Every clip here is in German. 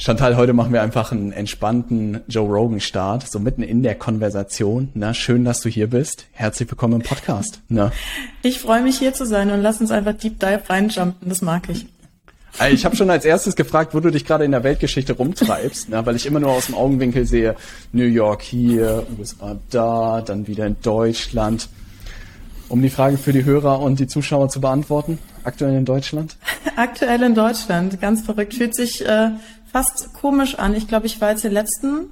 Chantal, heute machen wir einfach einen entspannten Joe Rogan Start, so mitten in der Konversation. Na, schön, dass du hier bist. Herzlich willkommen im Podcast. Na. Ich freue mich hier zu sein und lass uns einfach Deep Dive reinjumpen. Das mag ich. Also ich habe schon als erstes gefragt, wo du dich gerade in der Weltgeschichte rumtreibst, na, weil ich immer nur aus dem Augenwinkel sehe, New York hier, USA da, dann wieder in Deutschland. Um die Frage für die Hörer und die Zuschauer zu beantworten, aktuell in Deutschland? Aktuell in Deutschland, ganz verrückt. Fühlt sich äh, fast komisch an. Ich glaube, ich war jetzt den letzten,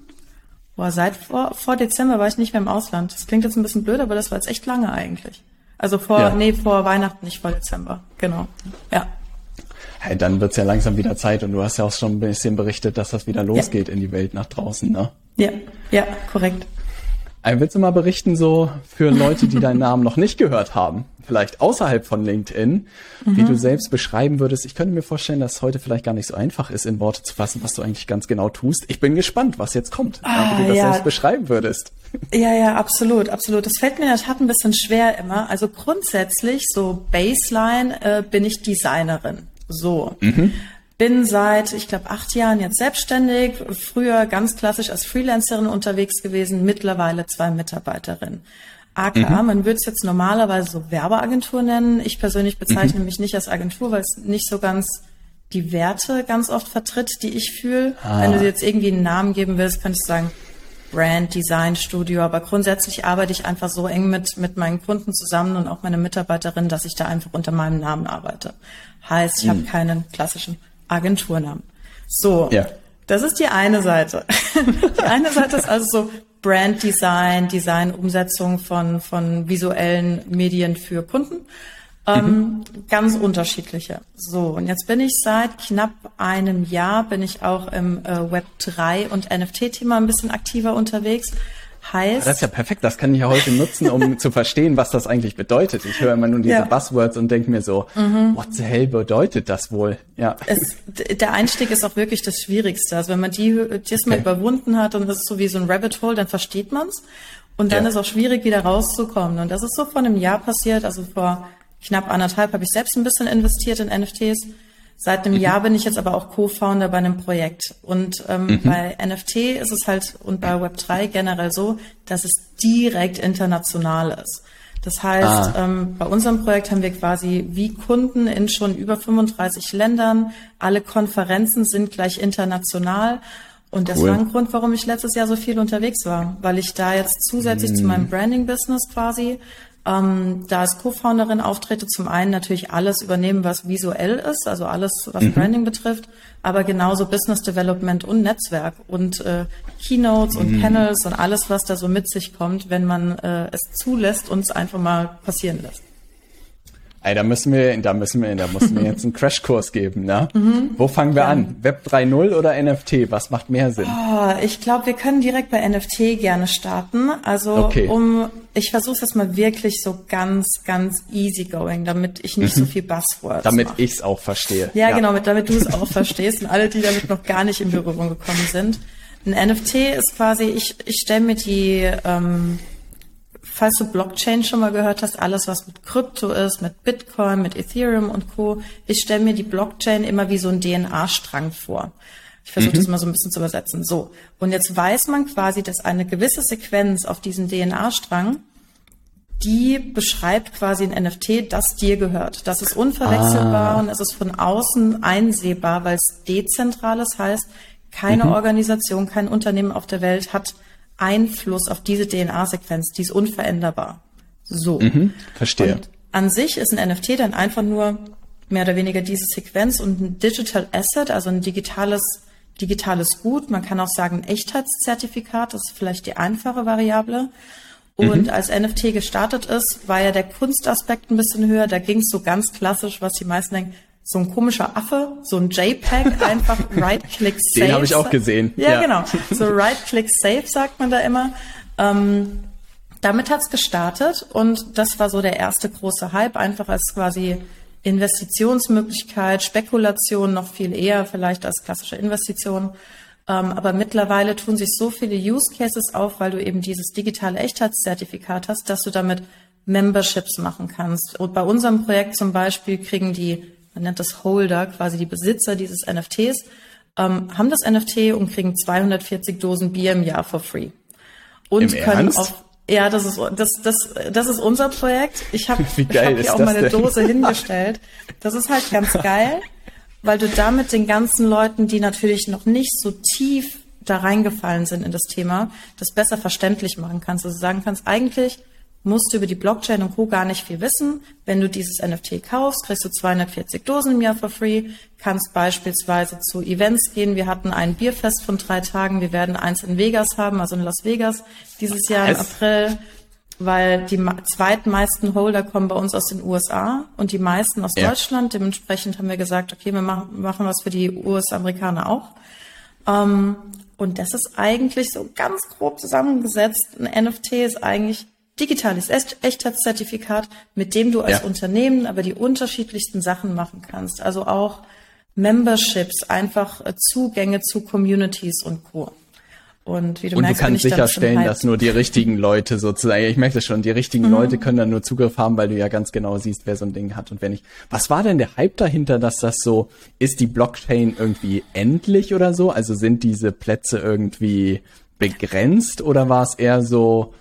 boah, seit vor, vor Dezember war ich nicht mehr im Ausland. Das klingt jetzt ein bisschen blöd, aber das war jetzt echt lange eigentlich. Also vor, ja. nee, vor Weihnachten, nicht vor Dezember. Genau. Ja. Hey, dann wird's ja langsam wieder Zeit und du hast ja auch schon ein bisschen berichtet, dass das wieder losgeht ja. in die Welt nach draußen, ne? Ja, ja, korrekt. Ein willst du mal berichten, so für Leute, die deinen Namen noch nicht gehört haben, vielleicht außerhalb von LinkedIn, mhm. wie du selbst beschreiben würdest? Ich könnte mir vorstellen, dass es heute vielleicht gar nicht so einfach ist, in Worte zu fassen, was du eigentlich ganz genau tust. Ich bin gespannt, was jetzt kommt, ah, wie du das ja. selbst beschreiben würdest. Ja, ja, absolut, absolut. Das fällt mir in der Tat ein bisschen schwer immer. Also grundsätzlich, so Baseline, äh, bin ich Designerin. So. Mhm. Bin seit, ich glaube, acht Jahren jetzt selbstständig, früher ganz klassisch als Freelancerin unterwegs gewesen, mittlerweile zwei Mitarbeiterinnen. AKA, mhm. man würde es jetzt normalerweise so Werbeagentur nennen. Ich persönlich bezeichne mhm. mich nicht als Agentur, weil es nicht so ganz die Werte ganz oft vertritt, die ich fühle. Ah. Wenn du jetzt irgendwie einen Namen geben willst, könntest du sagen Brand Design Studio. Aber grundsätzlich arbeite ich einfach so eng mit, mit meinen Kunden zusammen und auch meine Mitarbeiterin, dass ich da einfach unter meinem Namen arbeite. Heißt, ich mhm. habe keinen klassischen Agenturnamen. So, ja. das ist die eine Seite. die eine Seite ist also so Brand Design, Design, Umsetzung von, von visuellen Medien für Kunden. Ähm, mhm. Ganz unterschiedliche. So, und jetzt bin ich seit knapp einem Jahr, bin ich auch im äh, Web 3 und NFT-Thema ein bisschen aktiver unterwegs heißt. Das ist ja perfekt, das kann ich ja heute nutzen, um zu verstehen, was das eigentlich bedeutet. Ich höre immer nur diese ja. Buzzwords und denke mir so, mhm. what the hell bedeutet das wohl? Ja. Es, der Einstieg ist auch wirklich das Schwierigste. Also wenn man die das mal okay. überwunden hat und das ist so wie so ein Rabbit Hole, dann versteht man's. Und dann ja. ist auch schwierig, wieder rauszukommen. Und das ist so vor einem Jahr passiert, also vor knapp anderthalb habe ich selbst ein bisschen investiert in NFTs Seit einem mhm. Jahr bin ich jetzt aber auch Co-Founder bei einem Projekt. Und ähm, mhm. bei NFT ist es halt und bei Web3 generell so, dass es direkt international ist. Das heißt, ah. ähm, bei unserem Projekt haben wir quasi wie Kunden in schon über 35 Ländern. Alle Konferenzen sind gleich international. Und das cool. war ein Grund, warum ich letztes Jahr so viel unterwegs war, weil ich da jetzt zusätzlich mm. zu meinem Branding-Business quasi ähm, da als Co-Founderin auftrete, zum einen natürlich alles übernehmen, was visuell ist, also alles, was mhm. Branding betrifft, aber genauso Business Development und Netzwerk und äh, Keynotes und mhm. Panels und alles, was da so mit sich kommt, wenn man äh, es zulässt und es einfach mal passieren lässt. Ey, da müssen wir, da müssen wir, da müssen wir jetzt einen Crashkurs geben, ne? Mhm. Wo fangen wir ja. an? Web 3.0 oder NFT? Was macht mehr Sinn? Oh, ich glaube, wir können direkt bei NFT gerne starten. Also okay. um, ich versuche es jetzt mal wirklich so ganz, ganz easy going, damit ich nicht mhm. so viel Buzzwords Damit ich es auch verstehe. Ja, ja. genau, mit, damit du es auch verstehst und alle, die damit noch gar nicht in Berührung gekommen sind. Ein NFT ist quasi, ich, ich stelle mir die ähm, falls du Blockchain schon mal gehört hast, alles was mit Krypto ist, mit Bitcoin, mit Ethereum und Co. Ich stelle mir die Blockchain immer wie so ein DNA-Strang vor. Ich versuche mhm. das mal so ein bisschen zu übersetzen. So. Und jetzt weiß man quasi, dass eine gewisse Sequenz auf diesem DNA-Strang, die beschreibt quasi ein NFT, das dir gehört. Das ist unverwechselbar ah. und es ist von außen einsehbar, weil es dezentral ist, heißt, keine mhm. Organisation, kein Unternehmen auf der Welt hat Einfluss auf diese DNA-Sequenz, die ist unveränderbar. So. Mhm, verstehe. Und an sich ist ein NFT dann einfach nur mehr oder weniger diese Sequenz und ein Digital Asset, also ein digitales, digitales Gut. Man kann auch sagen Echtheitszertifikat, das ist vielleicht die einfache Variable. Und mhm. als NFT gestartet ist, war ja der Kunstaspekt ein bisschen höher. Da ging es so ganz klassisch, was die meisten denken, so ein komischer Affe, so ein JPEG, einfach Right-Click Save. Den habe ich auch gesehen. Ja, ja. genau. So Right-Click Save sagt man da immer. Ähm, damit hat's gestartet und das war so der erste große Hype, einfach als quasi Investitionsmöglichkeit, Spekulation noch viel eher vielleicht als klassische Investition. Ähm, aber mittlerweile tun sich so viele Use Cases auf, weil du eben dieses digitale Echtheitszertifikat hast, dass du damit Memberships machen kannst. Und bei unserem Projekt zum Beispiel kriegen die man nennt das Holder, quasi die Besitzer dieses NFTs, ähm, haben das NFT und kriegen 240 Dosen Bier im Jahr for free. Und Im können Ernst? auf ja, das ist das das das ist unser Projekt. Ich habe hab hier auch meine denn? Dose hingestellt. Das ist halt ganz geil, weil du damit den ganzen Leuten, die natürlich noch nicht so tief da reingefallen sind in das Thema, das besser verständlich machen kannst. Also sagen kannst, eigentlich musst du über die Blockchain und Co. gar nicht viel wissen. Wenn du dieses NFT kaufst, kriegst du 240 Dosen im Jahr for free, kannst beispielsweise zu Events gehen. Wir hatten ein Bierfest von drei Tagen. Wir werden eins in Vegas haben, also in Las Vegas dieses Jahr im? April, weil die zweitmeisten Holder kommen bei uns aus den USA und die meisten aus Ja. Deutschland. Dementsprechend haben wir gesagt, okay, wir machen, machen was für die US-Amerikaner auch. Ähm, und das ist eigentlich so ganz grob zusammengesetzt. Ein NFT ist eigentlich digitales Echt- Echtheitszertifikat, mit dem du als Ja. Unternehmen aber die unterschiedlichsten Sachen machen kannst. Also auch Memberships, einfach äh, Zugänge zu Communities und Co. Und wie du Und du merkst, bin kannst sicherstellen, dass nur die richtigen Leute sozusagen, ich merke das schon, die richtigen Mhm. Leute können dann nur Zugriff haben, weil du ja ganz genau siehst, wer so ein Ding hat und wer nicht. Was war denn der Hype dahinter, dass das so, ist die Blockchain irgendwie endlich oder so? Also sind diese Plätze irgendwie begrenzt oder war es eher so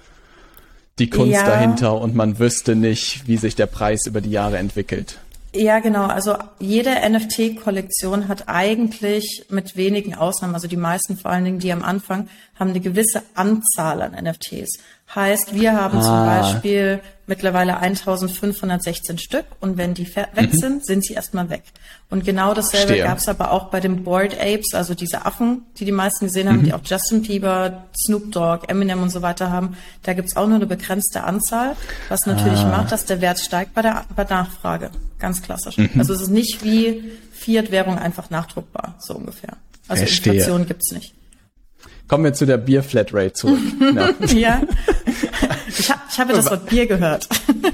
die Kunst Ja. dahinter und man wüsste nicht, wie sich der Preis über die Jahre entwickelt? Ja, genau. Also jede NFT-Kollektion hat eigentlich mit wenigen Ausnahmen, also die meisten vor allen Dingen die am Anfang, haben eine gewisse Anzahl an NFTs. Heißt, wir haben zum Ah. Beispiel mittlerweile 1516 Stück und wenn die weg sind, sind sie erstmal weg. Und genau dasselbe gab es aber auch bei den Bored Apes, also diese Affen, die die meisten gesehen haben, die auch Justin Bieber, Snoop Dogg, Eminem und so weiter haben. Da gibt's auch nur eine begrenzte Anzahl, was natürlich macht, dass der Wert steigt bei der, bei Nachfrage. Ganz klassisch. Also es ist nicht wie Fiat-Währung einfach nachdruckbar, so ungefähr. Also Verstehe. Inflation gibt's nicht. Kommen wir zu der Bier-Flatrate zurück. ja. Ja. Ich, hab, ich habe das Wort Bier gehört.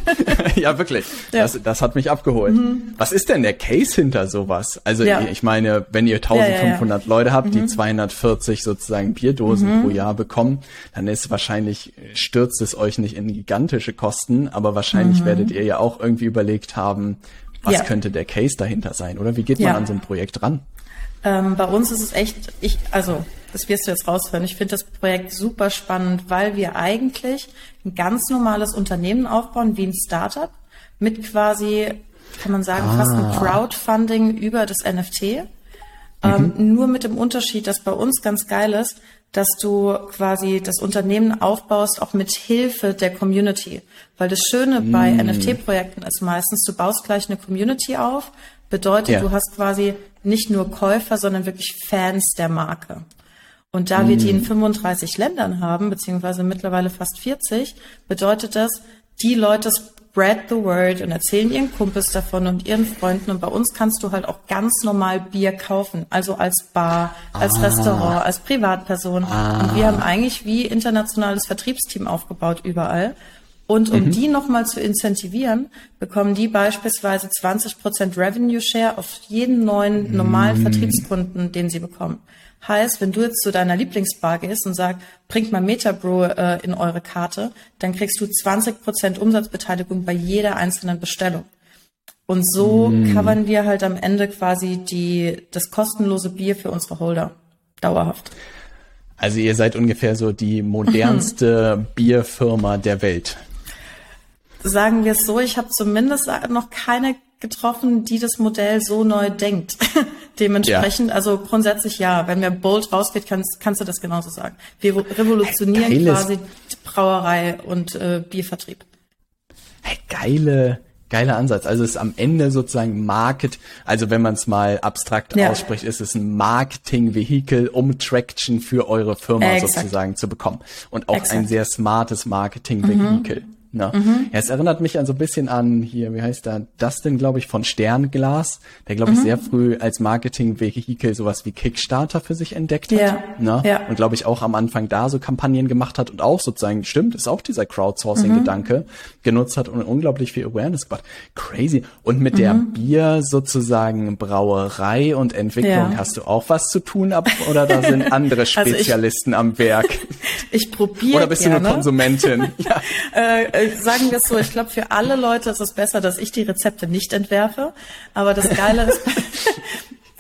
ja, wirklich. Ja. Das, das hat mich abgeholt. Was ist denn der Case hinter sowas? Also Ja. ich meine, wenn ihr 1500 Leute habt, die 240 sozusagen Bierdosen pro Jahr bekommen, dann ist wahrscheinlich, stürzt es euch nicht in gigantische Kosten, aber wahrscheinlich werdet ihr ja auch irgendwie überlegt haben, was Ja. könnte der Case dahinter sein? Oder wie geht man an so ein Projekt ran? Ähm, bei uns ist es echt, ich, also, das wirst du jetzt raushören. Ich finde das Projekt super spannend, weil wir eigentlich ein ganz normales Unternehmen aufbauen, wie ein Startup, mit quasi, kann man sagen, fast ein Crowdfunding über das NFT. Ähm, nur mit dem Unterschied, dass bei uns ganz geil ist, dass du quasi das Unternehmen aufbaust, auch mit Hilfe der Community. Weil das Schöne bei NFT-Projekten ist meistens, du baust gleich eine Community auf, bedeutet, Ja. du hast quasi nicht nur Käufer, sondern wirklich Fans der Marke. Und da wir die in 35 Ländern haben, beziehungsweise mittlerweile fast 40, bedeutet das, die Leute spread the word und erzählen ihren Kumpels davon und ihren Freunden. Und bei uns kannst du halt auch ganz normal Bier kaufen, also als Bar, als Restaurant, als Privatperson. Und wir haben eigentlich wie internationales Vertriebsteam aufgebaut überall. Und um die nochmal zu incentivieren, bekommen die beispielsweise 20% Revenue Share auf jeden neuen normalen Vertriebskunden, den sie bekommen. Heißt, wenn du jetzt zu deiner Lieblingsbar gehst und sagst, bringt mal Metabrew äh, in eure Karte, dann kriegst du 20% Umsatzbeteiligung bei jeder einzelnen Bestellung. Und so covern wir halt am Ende quasi die, das kostenlose Bier für unsere Holder. Dauerhaft. Also ihr seid ungefähr so die modernste Bierfirma der Welt. Sagen wir es so, ich habe zumindest noch keine getroffen, die das Modell so neu denkt. Dementsprechend, also grundsätzlich ja, wenn mir Bold rausgeht, kannst, kannst du das genauso sagen. Wir revolutionieren Geiles- quasi Brauerei und äh, Biervertrieb. Hey, geile, geiler Ansatz. Also es ist am Ende sozusagen Market, also wenn man es mal abstrakt Ja. ausspricht, ist es ein Marketing-Vehikel, um Traction für eure Firma Äh, sozusagen zu bekommen. Und auch ein Exakt. Mhm. sehr smartes Marketing-Vehikel. Ne? Ja, es erinnert mich an so ein bisschen an hier, wie heißt der, Dustin, glaube ich, von Sternglas, der, glaube ich, Mhm. sehr früh als Marketing-Vehikel sowas wie Kickstarter für sich entdeckt hat. Ja, Ne? ja. Und glaube ich auch am Anfang da so Kampagnen gemacht hat und auch sozusagen, stimmt, ist auch dieser Crowdsourcing-Gedanke genutzt hat und unglaublich viel Awareness gemacht. Crazy. Und mit der Bier sozusagen Brauerei und Entwicklung Ja. hast du auch was zu tun ab oder da sind andere Also ich- Spezialisten am Werk? Ich probiere Oder bist du gerne. nur Konsumentin? ja. äh, sagen wir es so, ich glaube, für alle Leute ist es besser, dass ich die Rezepte nicht entwerfe. Aber das Geile ist,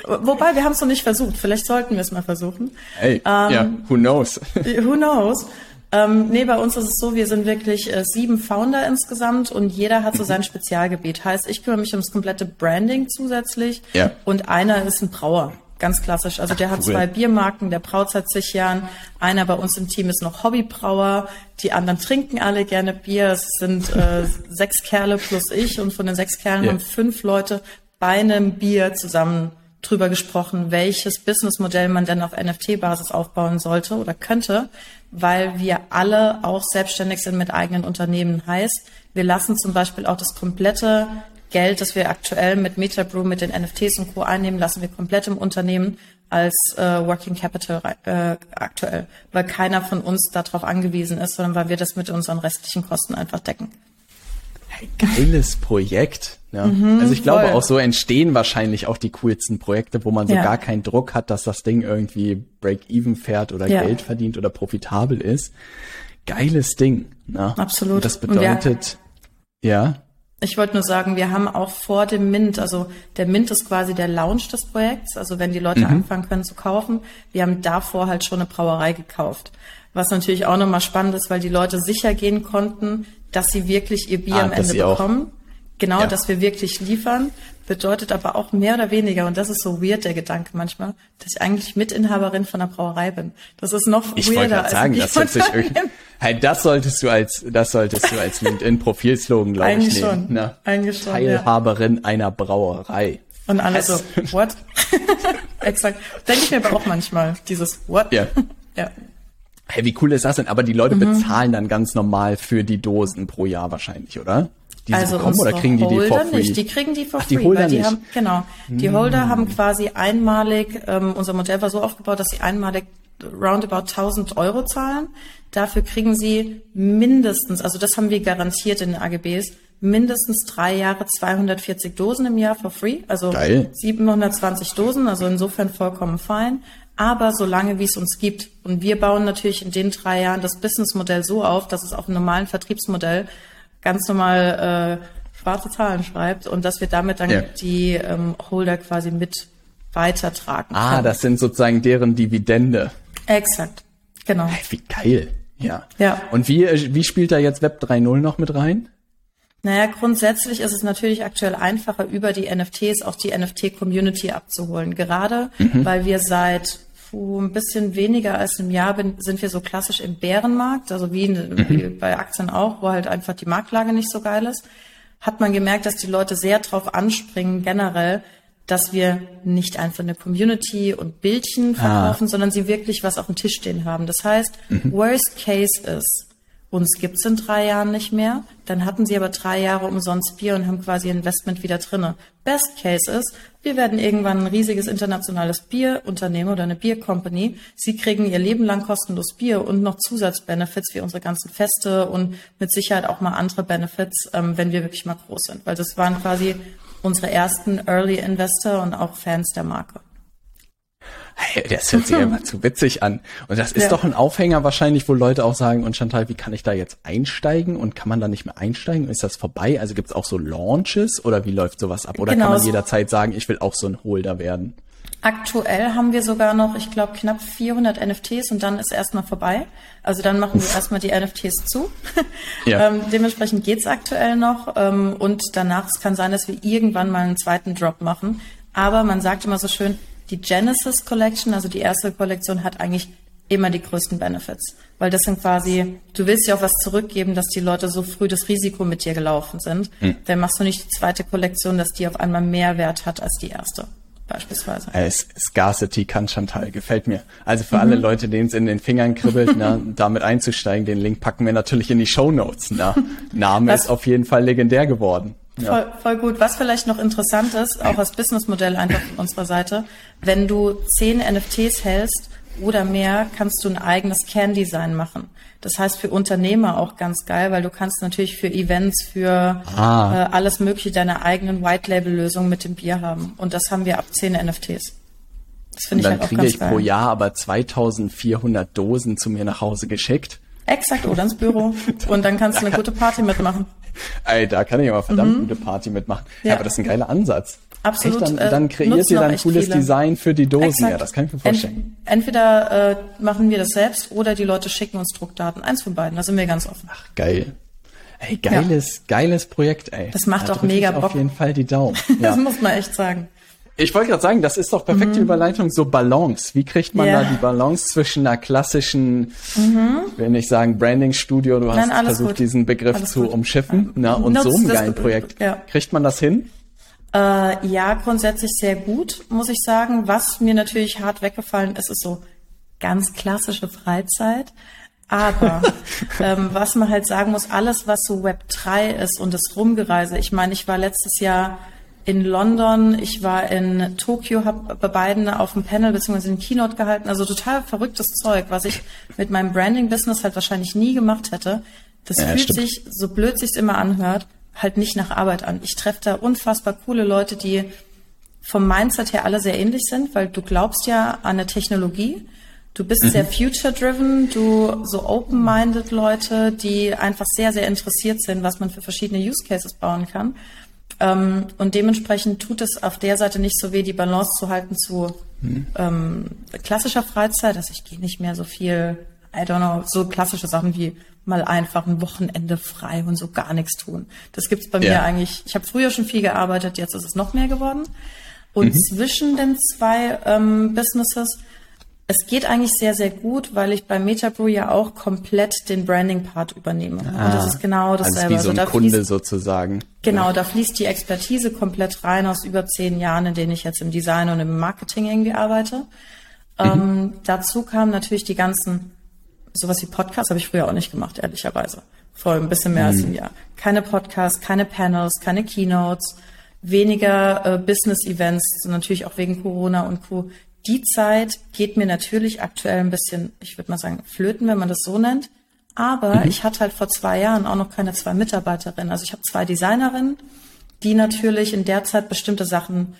Wobei, wir haben es noch nicht versucht. Vielleicht sollten wir es mal versuchen. Hey, ähm, ja, who knows? who knows? Ähm, nee, bei uns ist es so, wir sind wirklich äh, sieben Founder insgesamt und jeder hat so sein Spezialgebiet. Heißt, ich kümmere mich ums komplette Branding zusätzlich ja. und einer ist ein Brauer. Ganz klassisch. Also Ach, der hat cool. zwei Biermarken, der braut seit zig Jahren. Einer bei uns im Team ist noch Hobbybrauer. Die anderen trinken alle gerne Bier. Es sind äh, sechs Kerle plus ich und von den sechs Kerlen yeah. haben fünf Leute bei einem Bier zusammen drüber gesprochen, welches Businessmodell man denn auf NFT-Basis aufbauen sollte oder könnte, weil wir alle auch selbstständig sind mit eigenen Unternehmen. Heißt, wir lassen zum Beispiel auch das komplette Geld, das wir aktuell mit MetaBrew, mit den NFTs und Co. einnehmen, lassen wir komplett im Unternehmen als äh, Working Capital äh, aktuell, weil keiner von uns darauf angewiesen ist, sondern weil wir das mit unseren restlichen Kosten einfach decken. Geiles Projekt. Ja. Mhm, also ich glaube, voll. auch so entstehen wahrscheinlich auch die coolsten Projekte, wo man so ja. gar keinen Druck hat, dass das Ding irgendwie Break-Even fährt oder ja. Geld verdient oder profitabel ist. Geiles Ding. Ne? Absolut. Und das bedeutet, ja. Ich wollte nur sagen, wir haben auch vor dem Mint, also der Mint ist quasi der Launch des Projekts, also wenn die Leute mhm. anfangen können zu kaufen. Wir haben davor halt schon eine Brauerei gekauft. Was natürlich auch nochmal spannend ist, weil die Leute sicher gehen konnten, dass sie wirklich ihr Bier ah, am Ende bekommen. Auch. Genau, ja. dass wir wirklich liefern, bedeutet aber auch mehr oder weniger, und das ist so weird, der Gedanke manchmal, dass ich eigentlich Mitinhaberin von einer Brauerei bin. Das ist noch ich weirder. Ich sagen, das, sich hey, das solltest du als, das solltest du als LinkedIn-Profilslogan, glaube ich, nehmen. Schon. Ne? Eigentlich schon. Teilhaberin ja. einer Brauerei. Und alle so, what? Exakt. Denke ich mir aber auch manchmal, dieses what? Ja. ja. Hey, wie cool ist das denn? Aber die Leute mhm. bezahlen dann ganz normal für die Dosen pro Jahr wahrscheinlich, oder? Die also bekommen oder kriegen die Holder die for free? Nicht. Die kriegen die for Ach, free, die Holder weil die nicht. haben genau. Die hm. Holder haben quasi einmalig ähm, unser Modell war so aufgebaut, dass sie einmalig roundabout 1000 Euro zahlen. Dafür kriegen sie mindestens, also das haben wir garantiert in den AGBs, mindestens drei Jahre 240 Dosen im Jahr for free, also Geil. 720 Dosen, also insofern vollkommen fein. Aber solange wie es uns gibt. Und wir bauen natürlich in den drei Jahren das Businessmodell so auf, dass es auf einem normalen Vertriebsmodell ganz normal äh, schwarze Zahlen schreibt und dass wir damit dann ja. die ähm, Holder quasi mit weitertragen. Ah, können. das sind sozusagen deren Dividende. Exakt, genau. Hey, wie geil. Ja. ja. Und wie, äh, wie spielt da jetzt Web 3.0 noch mit rein? Naja, grundsätzlich ist es natürlich aktuell einfacher, über die NFTs auch die NFT-Community abzuholen. Gerade mhm. weil wir seit puh, ein bisschen weniger als im Jahr bin, sind wir so klassisch im Bärenmarkt, also wie, mhm. wie bei Aktien auch, wo halt einfach die Marktlage nicht so geil ist, hat man gemerkt, dass die Leute sehr drauf anspringen, generell, dass wir nicht einfach eine Community und Bildchen ah. verkaufen, ah. sondern sie wirklich was auf dem Tisch stehen haben. Das heißt, mhm. Worst Case ist, uns gibt's in drei Jahren nicht mehr. Dann hatten sie aber drei Jahre umsonst Bier und haben quasi Investment wieder drinne. Best Case ist, wir werden irgendwann ein riesiges internationales Bierunternehmen oder eine Biercompany. Sie kriegen ihr Leben lang kostenlos Bier und noch Zusatzbenefits wie unsere ganzen Feste und mit Sicherheit auch mal andere Benefits, ähm, wenn wir wirklich mal groß sind. Weil das waren quasi unsere ersten Early Investor und auch Fans der Marke. Hey, das hört sich immer zu witzig an. Und das ist ja. doch ein Aufhänger wahrscheinlich, wo Leute auch sagen, und Chantal, wie kann ich da jetzt einsteigen? Und kann man da nicht mehr einsteigen? Ist das vorbei? Also gibt's auch so Launches oder wie läuft sowas ab? Oder genau. kann man jederzeit sagen, ich will auch so ein Holder werden? Aktuell haben wir sogar noch, ich glaube, knapp 400 NFTs und dann ist erstmal vorbei. Also dann machen wir erstmal die NFTs zu. Ja. ähm, dementsprechend geht's aktuell noch. Ähm, und danach, es kann sein, dass wir irgendwann mal einen zweiten Drop machen. Aber man sagt immer so schön, die Genesis Collection, also die erste Kollektion, hat eigentlich immer die größten Benefits. Weil das sind quasi, du willst ja auch was zurückgeben, dass die Leute so früh das Risiko mit dir gelaufen sind. Hm. Dann machst du nicht die zweite Kollektion, dass die auf einmal mehr Wert hat als die erste. Beispielsweise. Äh, Scarcity kann Chantal, gefällt mir. Also für mhm. alle Leute, denen es in den Fingern kribbelt, na, damit einzusteigen, den Link packen wir natürlich in die Show Notes. Na. Name Was? ist auf jeden Fall legendär geworden. Voll, voll gut. Was vielleicht noch interessant ist, auch als Businessmodell einfach von unserer Seite, wenn du zehn NFTs hältst oder mehr, kannst du ein eigenes Kerndesign machen. Das heißt für Unternehmer auch ganz geil, weil du kannst natürlich für Events, für ah. äh, alles mögliche deine eigenen White-Label-Lösungen mit dem Bier haben. Und das haben wir ab zehn NFTs. Das finde ich halt auch ganz geil. Dann kriege ich pro Jahr aber 2400 Dosen zu mir nach Hause geschickt. Exakt, oder ins Büro. Und dann kannst du eine gute Party mitmachen. Ey, da kann ich aber verdammt mhm. gute Party mitmachen. Ja. ja. aber das ist ein geiler Ansatz. absolut. Echt, dann, dann kreiert ihr dann cooles viele. Design für die Dosen. Exakt. Ja, das kann ich mir vorstellen. Ent, entweder äh, machen wir das selbst oder die Leute schicken uns Druckdaten. Eins von beiden, da sind wir ganz offen. Ach, geil. Ey, geiles, ja. geiles Projekt, ey. Das macht da auch mega Bock. Auf jeden Fall die Daumen. Ja. das muss man echt sagen. Ich wollte gerade sagen, das ist doch perfekte mhm. Überleitung, so Balance. Wie kriegt man yeah. da die Balance zwischen einer klassischen, mhm. wenn ich sagen, Branding-Studio, du Nein, hast versucht, gut. diesen Begriff alles zu gut. umschiffen, na, und Nutzt so einem geilen Projekt. Ja. Kriegt man das hin? Äh, ja, grundsätzlich sehr gut, muss ich sagen. Was mir natürlich hart weggefallen ist, ist so ganz klassische Freizeit. Aber ähm, was man halt sagen muss, alles, was so Web 3 ist und das Rumgereise. Ich meine, ich war letztes Jahr in London, ich war in Tokio, habe bei beiden auf dem Panel bzw. den Keynote gehalten. Also total verrücktes Zeug, was ich mit meinem Branding-Business halt wahrscheinlich nie gemacht hätte. Das ja, fühlt stimmt. sich, so blöd sich's immer anhört, halt nicht nach Arbeit an. Ich treffe da unfassbar coole Leute, die vom Mindset her alle sehr ähnlich sind, weil du glaubst ja an eine Technologie. Du bist mhm. sehr future-driven, du so open-minded Leute, die einfach sehr, sehr interessiert sind, was man für verschiedene Use Cases bauen kann. Ähm, und dementsprechend tut es auf der Seite nicht so weh, die Balance zu halten zu mhm. ähm, klassischer Freizeit. Also ich gehe nicht mehr so viel, I don't know, so klassische Sachen wie mal einfach ein Wochenende frei und so gar nichts tun. Das gibt's bei ja. mir eigentlich. Ich habe früher schon viel gearbeitet, jetzt ist es noch mehr geworden. Und mhm. zwischen den zwei ähm, Businesses es geht eigentlich sehr, sehr gut, weil ich bei Metabrew ja auch komplett den Branding-Part übernehme. Ah, und das ist genau dasselbe. Also wie so ein also Kunde fließt, sozusagen. Genau, ja. da fließt die Expertise komplett rein aus über zehn Jahren, in denen ich jetzt im Design und im Marketing irgendwie arbeite. Mhm. Ähm, dazu kamen natürlich die ganzen, sowas wie Podcasts habe ich früher auch nicht gemacht, ehrlicherweise. Vor ein bisschen mehr mhm. als ein Jahr. Keine Podcasts, keine Panels, keine Keynotes, weniger äh, Business-Events, natürlich auch wegen Corona und Co die Zeit geht mir natürlich aktuell ein bisschen, ich würde mal sagen, flöten, wenn man das so nennt. Aber mhm. ich hatte halt vor zwei Jahren auch noch keine zwei Mitarbeiterinnen. Also ich habe zwei Designerinnen, die natürlich in der Zeit bestimmte Sachen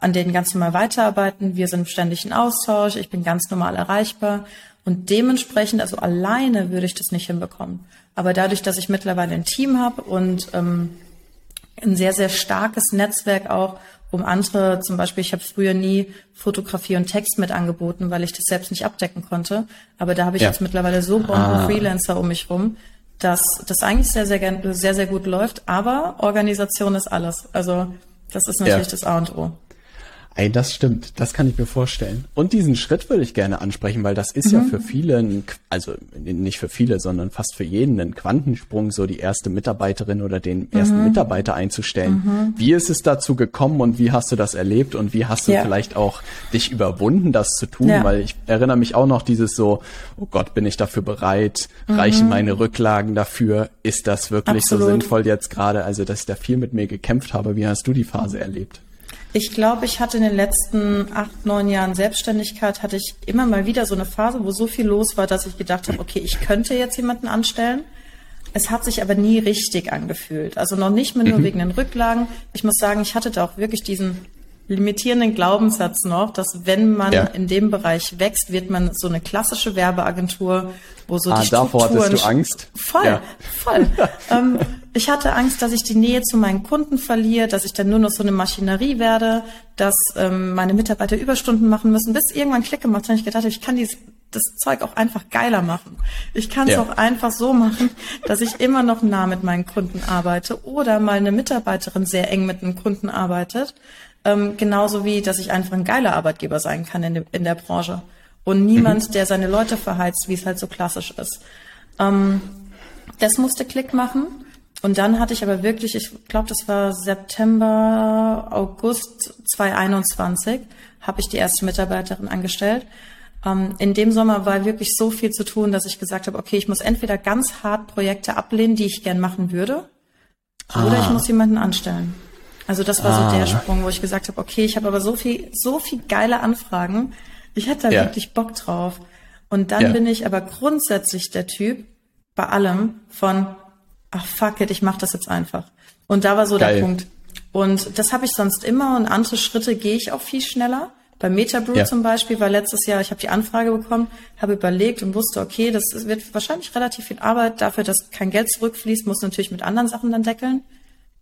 an denen ganz normal weiterarbeiten. Wir sind ständig in Austausch. Ich bin ganz normal erreichbar. Und dementsprechend, also alleine würde ich das nicht hinbekommen. Aber dadurch, dass ich mittlerweile ein Team habe und ähm, ein sehr, sehr starkes Netzwerk auch um andere, zum Beispiel, ich habe früher nie Fotografie und Text mit angeboten, weil ich das selbst nicht abdecken konnte. Aber da habe ich ja. jetzt mittlerweile so Bomben ah. Freelancer um mich rum, dass das eigentlich sehr, sehr, sehr, sehr gut läuft. Aber Organisation ist alles. Also das ist natürlich ja. das A und O. Ey, das stimmt. Das kann ich mir vorstellen. Und diesen Schritt würde ich gerne ansprechen, weil das ist mhm. ja für viele, ein, also nicht für viele, sondern fast für jeden ein Quantensprung, so die erste Mitarbeiterin oder den ersten mhm. Mitarbeiter einzustellen. Mhm. Wie ist es dazu gekommen und wie hast du das erlebt und wie hast du ja. vielleicht auch dich überwunden, das zu tun? Ja. Weil ich erinnere mich auch noch dieses so, oh Gott, bin ich dafür bereit? Reichen mhm. meine Rücklagen dafür? Ist das wirklich Absolut. so sinnvoll jetzt gerade? Also, dass ich da viel mit mir gekämpft habe. Wie hast du die Phase erlebt? Ich glaube, ich hatte in den letzten acht, neun Jahren Selbstständigkeit, hatte ich immer mal wieder so eine Phase, wo so viel los war, dass ich gedacht habe, okay, ich könnte jetzt jemanden anstellen. Es hat sich aber nie richtig angefühlt. Also noch nicht mehr nur mhm. wegen den Rücklagen. Ich muss sagen, ich hatte da auch wirklich diesen limitierenden Glaubenssatz noch, dass wenn man ja. in dem Bereich wächst, wird man so eine klassische Werbeagentur, wo so ah, die davor Strukturen... hattest du Angst? Voll, ja. voll. ähm, ich hatte Angst, dass ich die Nähe zu meinen Kunden verliere, dass ich dann nur noch so eine Maschinerie werde, dass ähm, meine Mitarbeiter Überstunden machen müssen, bis irgendwann Klick gemacht habe. Ich gedacht habe, ich kann dieses, das Zeug auch einfach geiler machen. Ich kann es ja. auch einfach so machen, dass ich immer noch nah mit meinen Kunden arbeite oder mal eine Mitarbeiterin sehr eng mit einem Kunden arbeitet ähm, genauso wie, dass ich einfach ein geiler Arbeitgeber sein kann in, de, in der Branche. Und niemand, mhm. der seine Leute verheizt, wie es halt so klassisch ist. Ähm, das musste Klick machen. Und dann hatte ich aber wirklich, ich glaube, das war September, August 2021, habe ich die erste Mitarbeiterin angestellt. Ähm, in dem Sommer war wirklich so viel zu tun, dass ich gesagt habe, okay, ich muss entweder ganz hart Projekte ablehnen, die ich gern machen würde, ah. oder ich muss jemanden anstellen. Also das war ah. so der ah. Sprung, wo ich gesagt habe, okay, ich habe aber so viel, so viel geile Anfragen. Ich hätte da ja. wirklich Bock drauf. Und dann ja. bin ich aber grundsätzlich der Typ bei allem von, ach fuck it, ich mach das jetzt einfach. Und da war so Geil. der Punkt. Und das habe ich sonst immer und andere Schritte gehe ich auch viel schneller. Bei Metabrew ja. zum Beispiel war letztes Jahr, ich habe die Anfrage bekommen, habe überlegt und wusste, okay, das wird wahrscheinlich relativ viel Arbeit dafür, dass kein Geld zurückfließt, muss natürlich mit anderen Sachen dann deckeln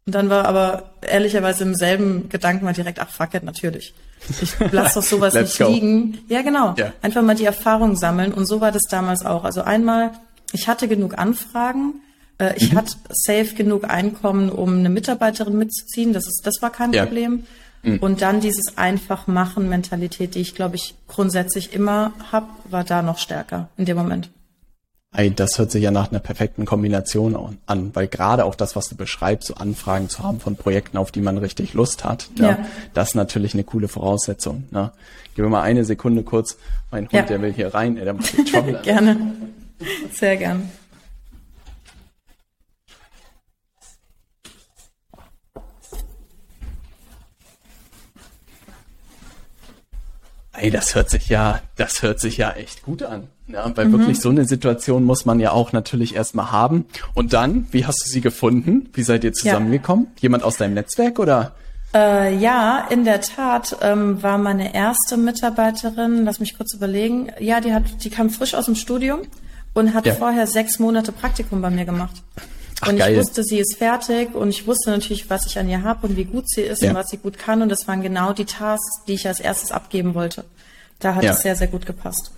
Und dann war aber ehrlicherweise im selben Gedanken mal direkt, ach fuck it, natürlich. Ich lass doch sowas nicht go. liegen. Ja, genau. Ja. Einfach mal die Erfahrung sammeln. Und so war das damals auch. Also einmal, ich hatte genug Anfragen. Äh, ich mhm. hatte safe genug Einkommen, um eine Mitarbeiterin mitzuziehen. Das ist, das war kein ja. Problem. Mhm. Und dann dieses einfach machen Mentalität, die ich glaube ich grundsätzlich immer hab, war da noch stärker in dem Moment. Ey, das hört sich ja nach einer perfekten Kombination an, weil gerade auch das, was du beschreibst, so Anfragen zu haben von Projekten, auf die man richtig Lust hat, ne, ja. das ist natürlich eine coole Voraussetzung. Ne? Gib mir mal eine Sekunde kurz, mein Hund, ja. der will hier rein, der macht Trouble. Gerne, sehr gern. Ey, das hört sich ja, das hört sich ja echt gut an. Ja, weil mhm. wirklich so eine Situation muss man ja auch natürlich erstmal haben. Und dann, wie hast du sie gefunden? Wie seid ihr zusammengekommen? Ja. Jemand aus deinem Netzwerk oder? Äh, ja, in der Tat ähm, war meine erste Mitarbeiterin, lass mich kurz überlegen, ja, die hat, die kam frisch aus dem Studium und hat ja. vorher sechs Monate Praktikum bei mir gemacht. Ach, und ich geil. wusste, sie ist fertig und ich wusste natürlich, was ich an ihr habe und wie gut sie ist ja. und was sie gut kann. Und das waren genau die Tasks, die ich als erstes abgeben wollte. Da hat ja. es sehr, sehr gut gepasst.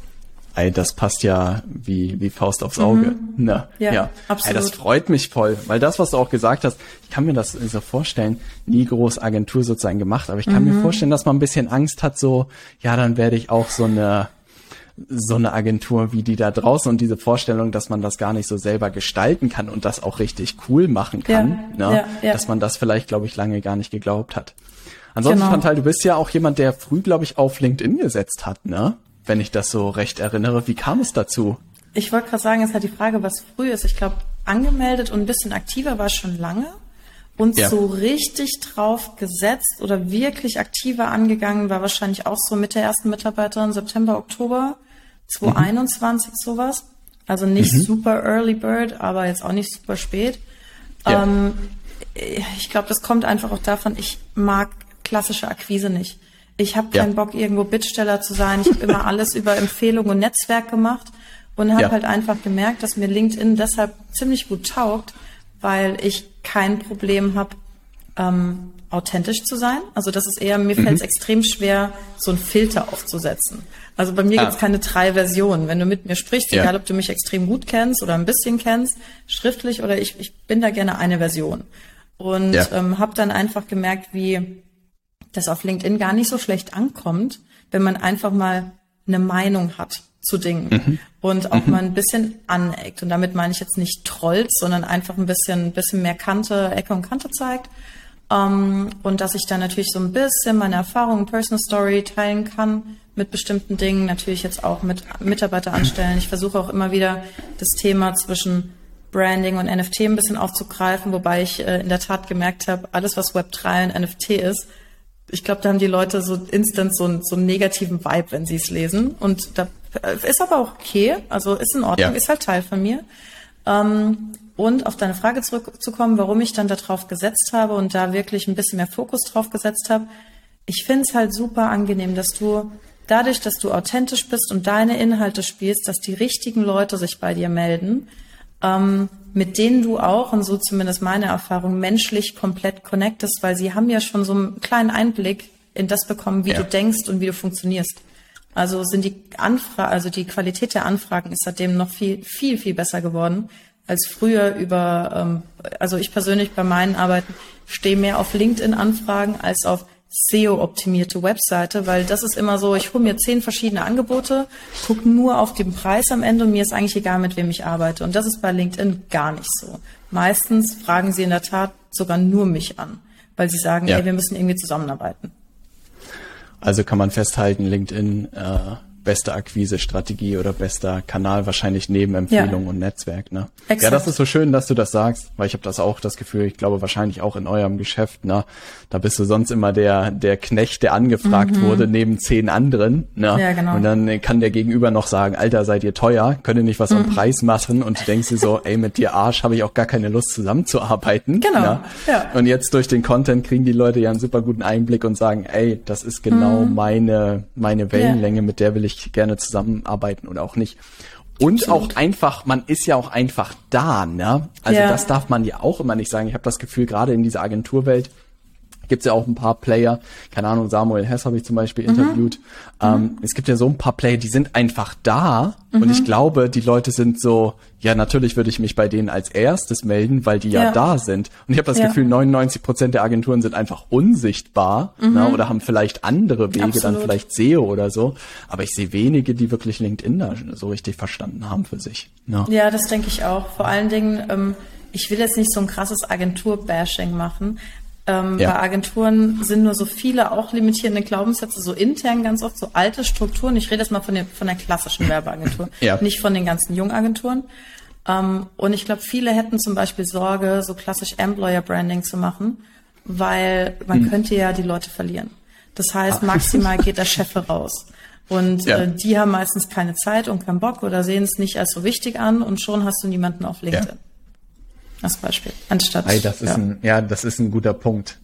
Ey, das passt ja wie, wie Faust aufs Auge. Mhm. Na, ja, ja, absolut. Ey, das freut mich voll, weil das, was du auch gesagt hast, ich kann mir das so vorstellen, nie groß Agentur sozusagen gemacht, aber ich kann mhm. mir vorstellen, dass man ein bisschen Angst hat, so, ja, dann werde ich auch so eine, so eine Agentur wie die da draußen und diese Vorstellung, dass man das gar nicht so selber gestalten kann und das auch richtig cool machen kann, ja, ne? Ja, ja. dass man das vielleicht, glaube ich, lange gar nicht geglaubt hat. Ansonsten, genau. Chantal, du bist ja auch jemand, der früh, glaube ich, auf LinkedIn gesetzt hat, ne? Wenn ich das so recht erinnere. Wie kam es dazu? Ich wollte gerade sagen, es ist halt die Frage, was früh ist. Ich glaube, angemeldet und ein bisschen aktiver war schon lange. Und ja. so richtig drauf gesetzt oder wirklich aktiver angegangen war wahrscheinlich auch so mit der ersten Mitarbeiterin September, Oktober. 2021 mhm. sowas. Also nicht mhm. super Early Bird, aber jetzt auch nicht super spät. Ja. Ähm, ich glaube, das kommt einfach auch davon, ich mag klassische Akquise nicht. Ich habe keinen ja. Bock, irgendwo Bittsteller zu sein. Ich habe immer alles über Empfehlung und Netzwerk gemacht und habe ja. halt einfach gemerkt, dass mir LinkedIn deshalb ziemlich gut taugt, weil ich kein Problem habe, ähm, authentisch zu sein. Also das ist eher, mir mhm. fällt es extrem schwer, so einen Filter aufzusetzen. Also bei mir ah. gibt es keine drei Versionen. Wenn du mit mir sprichst, ja. egal ob du mich extrem gut kennst oder ein bisschen kennst, schriftlich oder ich, ich bin da gerne eine Version. Und ja. ähm, habe dann einfach gemerkt, wie das auf LinkedIn gar nicht so schlecht ankommt, wenn man einfach mal eine Meinung hat zu Dingen mhm. und auch mhm. mal ein bisschen aneckt. Und damit meine ich jetzt nicht trollt, sondern einfach ein bisschen, ein bisschen mehr Kante, Ecke und Kante zeigt. Um, ähm, und dass ich dann natürlich so ein bisschen meine Erfahrungen, Personal Story teilen kann mit bestimmten Dingen, natürlich jetzt auch mit Mitarbeiter anstellen. Ich versuche auch immer wieder das Thema zwischen Branding und NFT ein bisschen aufzugreifen, wobei ich äh, in der Tat gemerkt habe, alles was Web3 und NFT ist, ich glaube, da haben die Leute so instant so, einen, so einen negativen Vibe, wenn sie es lesen. Und da äh, ist aber auch okay, also ist in Ordnung, ja. ist halt Teil von mir. Ähm, und auf deine Frage zurückzukommen, warum ich dann darauf gesetzt habe und da wirklich ein bisschen mehr Fokus drauf gesetzt habe. Ich finde es halt super angenehm, dass du dadurch, dass du authentisch bist und deine Inhalte spielst, dass die richtigen Leute sich bei dir melden, ähm, mit denen du auch, und so zumindest meine Erfahrung, menschlich komplett connectest, weil sie haben ja schon so einen kleinen Einblick in das bekommen, wie ja. du denkst und wie du funktionierst. Also sind die Anfragen, also die Qualität der Anfragen ist seitdem noch viel, viel, viel besser geworden als früher über, ähm, also ich persönlich bei meinen Arbeiten stehe mehr auf LinkedIn-Anfragen als auf SEO-optimierte Webseite, weil das ist immer so, ich hole mir zehn verschiedene Angebote, gucke nur auf den Preis am Ende und mir ist eigentlich egal, mit wem ich arbeite. Und das ist bei LinkedIn gar nicht so. Meistens fragen sie in der Tat sogar nur mich an, weil sie sagen, ja. ey, wir müssen irgendwie zusammenarbeiten. Also kann man festhalten, LinkedIn äh, beste Akquise-Strategie oder bester Kanal wahrscheinlich neben Empfehlungen ja. und Netzwerk. Ne? Exakt. Ja, das ist so schön, dass du das sagst, weil ich habe das auch das Gefühl, ich glaube wahrscheinlich auch in eurem Geschäft, ne? da bist du sonst immer der der Knecht, der angefragt mhm. wurde neben zehn anderen. Ne? Ja, genau. Und dann kann der Gegenüber noch sagen, Alter, seid ihr teuer, könnt ihr nicht was mhm. am Preis machen und du denkst dir so, ey, mit dir Arsch habe ich auch gar keine Lust zusammenzuarbeiten. Genau. Ne? Ja. Und jetzt durch den Content kriegen die Leute ja einen super guten Einblick und sagen, ey, das ist genau mhm. meine meine Wellenlänge, ja. mit der will ich gerne zusammenarbeiten oder auch nicht. Und Absolut. auch einfach, man ist ja auch einfach da, ne? Also ja. das darf man ja auch immer nicht sagen. Ich habe das Gefühl, gerade in dieser Agenturwelt, gibt es ja auch ein paar Player, keine Ahnung, Samuel Hess habe ich zum Beispiel mhm. interviewt. Ähm, mhm. Es gibt ja so ein paar Player, die sind einfach da mhm. und ich glaube, die Leute sind so, ja, natürlich würde ich mich bei denen als erstes melden, weil die ja, ja da sind. Und ich habe das ja. Gefühl, 99 Prozent der Agenturen sind einfach unsichtbar ne, mhm. oder haben vielleicht andere Wege, Absolut. dann vielleicht SEO oder so. Aber ich sehe wenige, die wirklich LinkedIn da so richtig verstanden haben für sich. Ne? Ja, das denke ich auch. Vor allen Dingen, ähm, ich will jetzt nicht so ein krasses Agentur-Bashing machen, ähm, ja. Bei Agenturen sind nur so viele auch limitierende Glaubenssätze, so intern ganz oft, so alte Strukturen. Ich rede jetzt mal von, den, von der klassischen Werbeagentur, ja. nicht von den ganzen Jungagenturen. Ähm, und ich glaube, viele hätten zum Beispiel Sorge, so klassisch Employer Branding zu machen, weil man hm. könnte ja die Leute verlieren. Das heißt, ah. maximal geht der Chef raus. Und ja. äh, die haben meistens keine Zeit und keinen Bock oder sehen es nicht als so wichtig an und schon hast du niemanden auf LinkedIn. Als Beispiel, anstatt. Hey, das ist ja. ein, ja, das ist ein guter Punkt.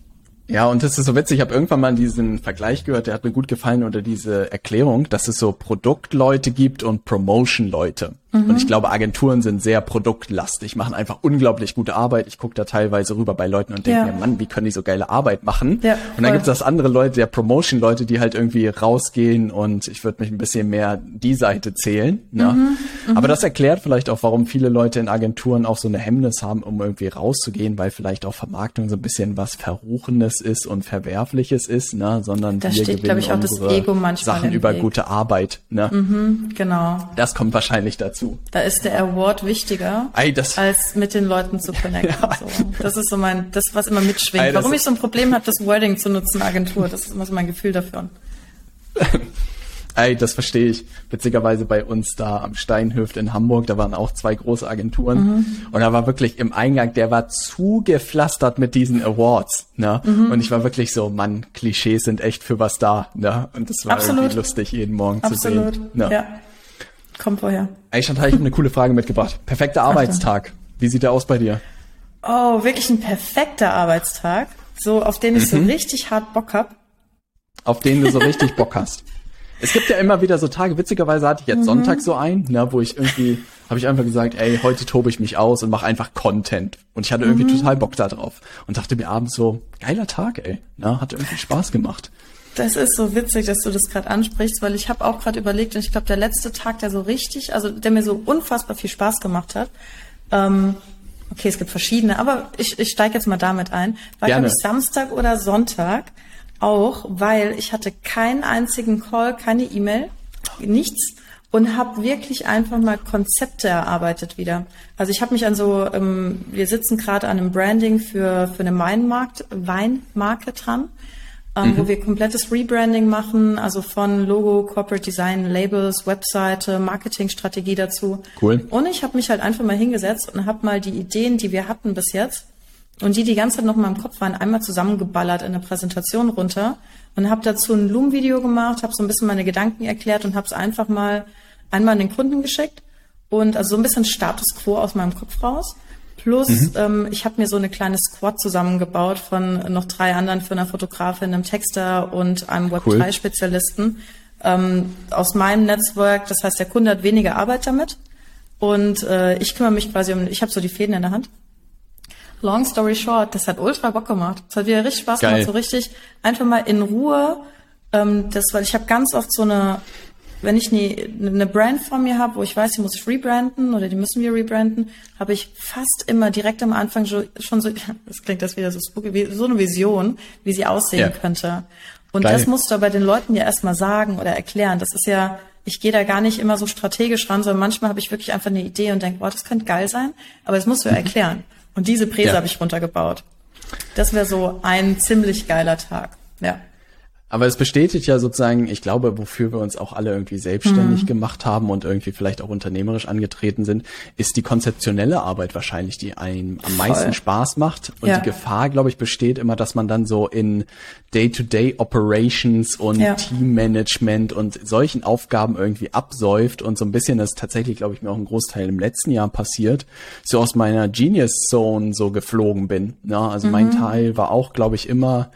Ja, und das ist so witzig. Ich habe irgendwann mal diesen Vergleich gehört, der hat mir gut gefallen oder diese Erklärung, dass es so Produktleute gibt und Promotion-Leute. Mhm. Und ich glaube, Agenturen sind sehr produktlastig, machen einfach unglaublich gute Arbeit. Ich gucke da teilweise rüber bei Leuten und denke ja. mir, Mann, wie können die so geile Arbeit machen? Ja, und dann gibt es das andere Leute, der Promotion-Leute, die halt irgendwie rausgehen und ich würde mich ein bisschen mehr die Seite zählen. Ne? Mhm, mhm. Aber das erklärt vielleicht auch, warum viele Leute in Agenturen auch so eine Hemmnis haben, um irgendwie rauszugehen, weil vielleicht auch Vermarktung so ein bisschen was Verruchendes ist und Verwerfliches ist, ne? sondern da wir steht, gewinnen ich, auch das Ego manchmal Sachen über Weg. gute Arbeit. Ne? Mhm, genau. Das kommt wahrscheinlich dazu dazu. Da ist der Award wichtiger, Ei, als mit den Leuten zu connecten. ja. so. Das ist so mein, das, was immer mitschwingt. Ei, Warum ich so ein Problem habe, das Wording zu nutzen, Agentur, das ist immer so mein Gefühl dafür. Ey, das verstehe ich. Witzigerweise bei uns da am Steinhöft in Hamburg, da waren auch zwei große Agenturen. Mhm. Und da war wirklich im Eingang, der war zugepflastert mit diesen Awards. Ne? Mhm. Und ich war wirklich so, Mann, Klischees sind echt für was da. Ne? Und das war Absolut. irgendwie lustig, jeden Morgen Absolut. zu sehen. Ne? Ja. Kommt vorher. Ey, Chantal, ich habe eine coole Frage mitgebracht. Perfekter Arbeitstag. Wie sieht der aus bei dir? Oh, wirklich ein perfekter Arbeitstag. So, auf den ich mhm. so richtig hart Bock hab. Auf den du so richtig Bock hast. Es gibt ja immer wieder so Tage, witzigerweise hatte ich jetzt mhm. Sonntag so ein, ne, wo ich irgendwie, habe ich einfach gesagt, ey, heute tobe ich mich aus und mache einfach Content. Und ich hatte irgendwie mhm. total Bock da drauf. Und dachte mir abends so, geiler Tag, ey. Ne, hat irgendwie Spaß gemacht. Das ist so witzig, dass du das gerade ansprichst, weil ich habe auch gerade überlegt und ich glaube, der letzte Tag, der so richtig, also der mir so unfassbar viel Spaß gemacht hat, ähm, okay, es gibt verschiedene, aber ich, ich steige jetzt mal damit ein, war glaube ich Samstag oder Sonntag auch, weil ich hatte keinen einzigen Call, keine E-Mail, nichts und habe wirklich einfach mal Konzepte erarbeitet wieder. Also ich habe mich an so, ähm, wir sitzen gerade an einem Branding für für eine Weinmarkt, Weinmarke dran ähm, mhm. wo wir komplettes Rebranding machen, also von Logo, Corporate Design, Labels, Webseite, Marketingstrategie dazu. Cool. Und ich habe mich halt einfach mal hingesetzt und habe mal die Ideen, die wir hatten bis jetzt und die die ganze Zeit noch mal im Kopf waren, einmal zusammengeballert in der Präsentation runter und habe dazu ein Loom-Video gemacht, habe so ein bisschen meine Gedanken erklärt und habe es einfach mal einmal an den Kunden geschickt und also so ein bisschen Status Quo aus meinem Kopf raus. Plus, mhm. ähm, ich habe mir so eine kleine Squad zusammengebaut von noch drei anderen, für eine Fotografin, einem Texter und einem Web3-Spezialisten ähm, aus meinem Netzwerk. Das heißt, der Kunde hat weniger Arbeit damit und äh, ich kümmere mich quasi um, ich habe so die Fäden in der Hand. Long story short, das hat ultra Bock gemacht. Das hat wieder richtig Spaß Geil. gemacht, so richtig einfach mal in Ruhe. Ähm, das, weil ich habe ganz oft so eine wenn ich eine, Brand von mir habe, wo ich weiß, die muss ich rebranden oder die müssen wir rebranden, habe ich fast immer direkt am Anfang schon, schon so, das klingt das wieder so spooky, so eine Vision, wie sie aussehen ja. könnte. Und Geil. das musst du aber den Leuten ja erstmal sagen oder erklären. Das ist ja, ich gehe da gar nicht immer so strategisch ran, sondern manchmal habe ich wirklich einfach eine Idee und denke, boah, das könnte geil sein, aber das musst du ja erklären. Und diese Präse ja. habe ich runtergebaut. Das wäre so ein ziemlich geiler Tag. Ja. Aber es bestätigt ja sozusagen, ich glaube, wofür wir uns auch alle irgendwie selbstständig mhm. gemacht haben und irgendwie vielleicht auch unternehmerisch angetreten sind, ist die konzeptionelle Arbeit wahrscheinlich, die einem am meisten Spaß macht. Und ja. die Gefahr, glaube ich, besteht immer, dass man dann so in Day-to-Day -Day Operations und ja. Teammanagement und solchen Aufgaben irgendwie absäuft und so ein bisschen das tatsächlich, glaube ich, mir auch ein Großteil im letzten Jahr passiert, so aus meiner Genius Zone so geflogen bin. Ja, also mhm. mein Teil war auch, glaube ich, immer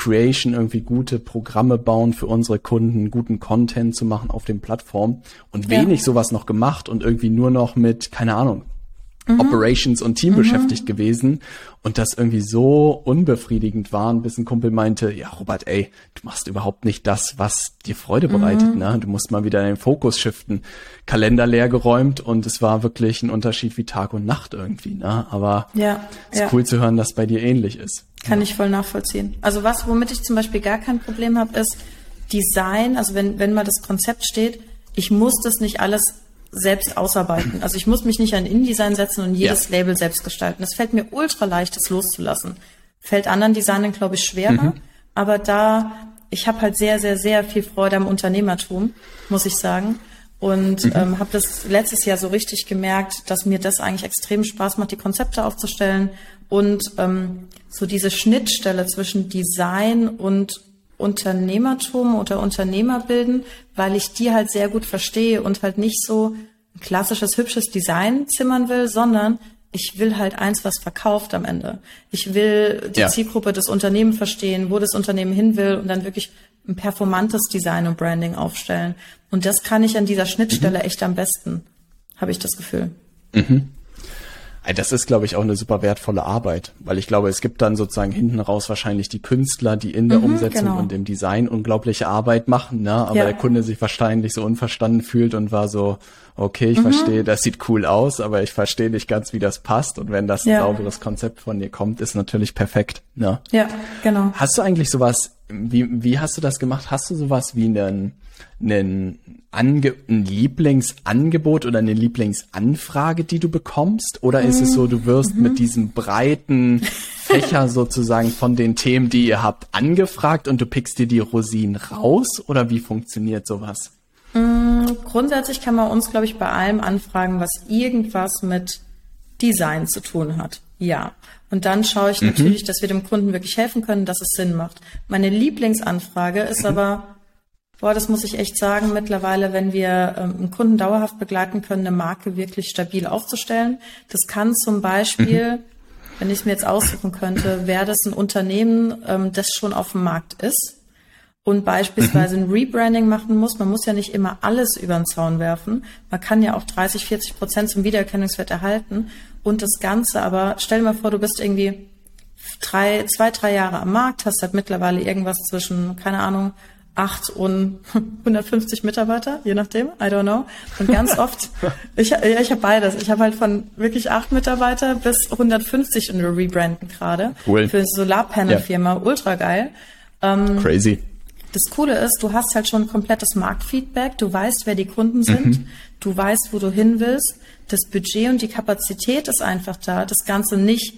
Creation irgendwie gute Programme bauen für unsere Kunden, guten Content zu machen auf den Plattformen und wenig ja. sowas noch gemacht und irgendwie nur noch mit, keine Ahnung, mhm. Operations und Team mhm. beschäftigt gewesen und das irgendwie so unbefriedigend war, bis ein Kumpel meinte, ja, Robert, ey, du machst überhaupt nicht das, was dir Freude bereitet, mhm. ne? Du musst mal wieder den Fokus shiften. Kalender leer geräumt und es war wirklich ein Unterschied wie Tag und Nacht irgendwie, ne? Aber ja, ist ja. cool zu hören, dass bei dir ähnlich ist. Kann ja. ich voll nachvollziehen. Also was, womit ich zum Beispiel gar kein Problem habe, ist Design, also wenn, wenn mal das Konzept steht, ich muss das nicht alles selbst ausarbeiten. Also ich muss mich nicht an InDesign setzen und jedes ja. Label selbst gestalten. Es fällt mir ultra leicht, das loszulassen. Fällt anderen Designern, glaube ich, schwerer. Mhm. Aber da, ich habe halt sehr, sehr, sehr viel Freude am Unternehmertum, muss ich sagen. Und mhm. ähm, habe das letztes Jahr so richtig gemerkt, dass mir das eigentlich extrem Spaß macht, die Konzepte aufzustellen und ähm, so diese Schnittstelle zwischen Design und Unternehmertum oder Unternehmer bilden, weil ich die halt sehr gut verstehe und halt nicht so ein klassisches, hübsches Design zimmern will, sondern ich will halt eins, was verkauft am Ende. Ich will die ja. Zielgruppe des Unternehmens verstehen, wo das Unternehmen hin will und dann wirklich ein performantes Design und Branding aufstellen. Und das kann ich an dieser Schnittstelle mhm. echt am besten, habe ich das Gefühl. Mhm. Das ist, glaube ich, auch eine super wertvolle Arbeit, weil ich glaube, es gibt dann sozusagen hinten raus wahrscheinlich die Künstler, die in der mhm, Umsetzung genau. und im Design unglaubliche Arbeit machen, ne? aber ja. der Kunde sich wahrscheinlich so unverstanden fühlt und war so, okay, ich mhm. verstehe, das sieht cool aus, aber ich verstehe nicht ganz, wie das passt und wenn das ein ja. sauberes Konzept von dir kommt, ist natürlich perfekt. Ne? Ja, genau. Hast du eigentlich sowas, wie, wie hast du das gemacht? Hast du sowas wie einen einen Ange ein Lieblingsangebot oder eine Lieblingsanfrage, die du bekommst? Oder ist es so, du wirst mhm. mit diesem breiten Fächer sozusagen von den Themen, die ihr habt, angefragt und du pickst dir die Rosinen raus? Oder wie funktioniert sowas? Mhm, grundsätzlich kann man uns, glaube ich, bei allem anfragen, was irgendwas mit Design zu tun hat. Ja. Und dann schaue ich mhm. natürlich, dass wir dem Kunden wirklich helfen können, dass es Sinn macht. Meine Lieblingsanfrage ist mhm. aber Boah, das muss ich echt sagen, mittlerweile, wenn wir ähm, einen Kunden dauerhaft begleiten können, eine Marke wirklich stabil aufzustellen. Das kann zum Beispiel, mhm. wenn ich es mir jetzt aussuchen könnte, wäre das ein Unternehmen, ähm, das schon auf dem Markt ist und beispielsweise mhm. ein Rebranding machen muss. Man muss ja nicht immer alles über den Zaun werfen. Man kann ja auch 30, 40 Prozent zum Wiedererkennungswert erhalten und das Ganze aber, stell dir mal vor, du bist irgendwie drei, zwei, drei Jahre am Markt, hast halt mittlerweile irgendwas zwischen, keine Ahnung, acht und 150 Mitarbeiter, je nachdem, I don't know. Und ganz oft, ich, ja, ich habe beides. Ich habe halt von wirklich acht Mitarbeiter bis 150 und wir rebranden gerade. Cool. Für Solarpanel-Firma, ja. ultra geil. Ähm, Crazy. Das Coole ist, du hast halt schon komplettes Marktfeedback, du weißt, wer die Kunden sind, mhm. du weißt, wo du hin willst, das Budget und die Kapazität ist einfach da, das Ganze nicht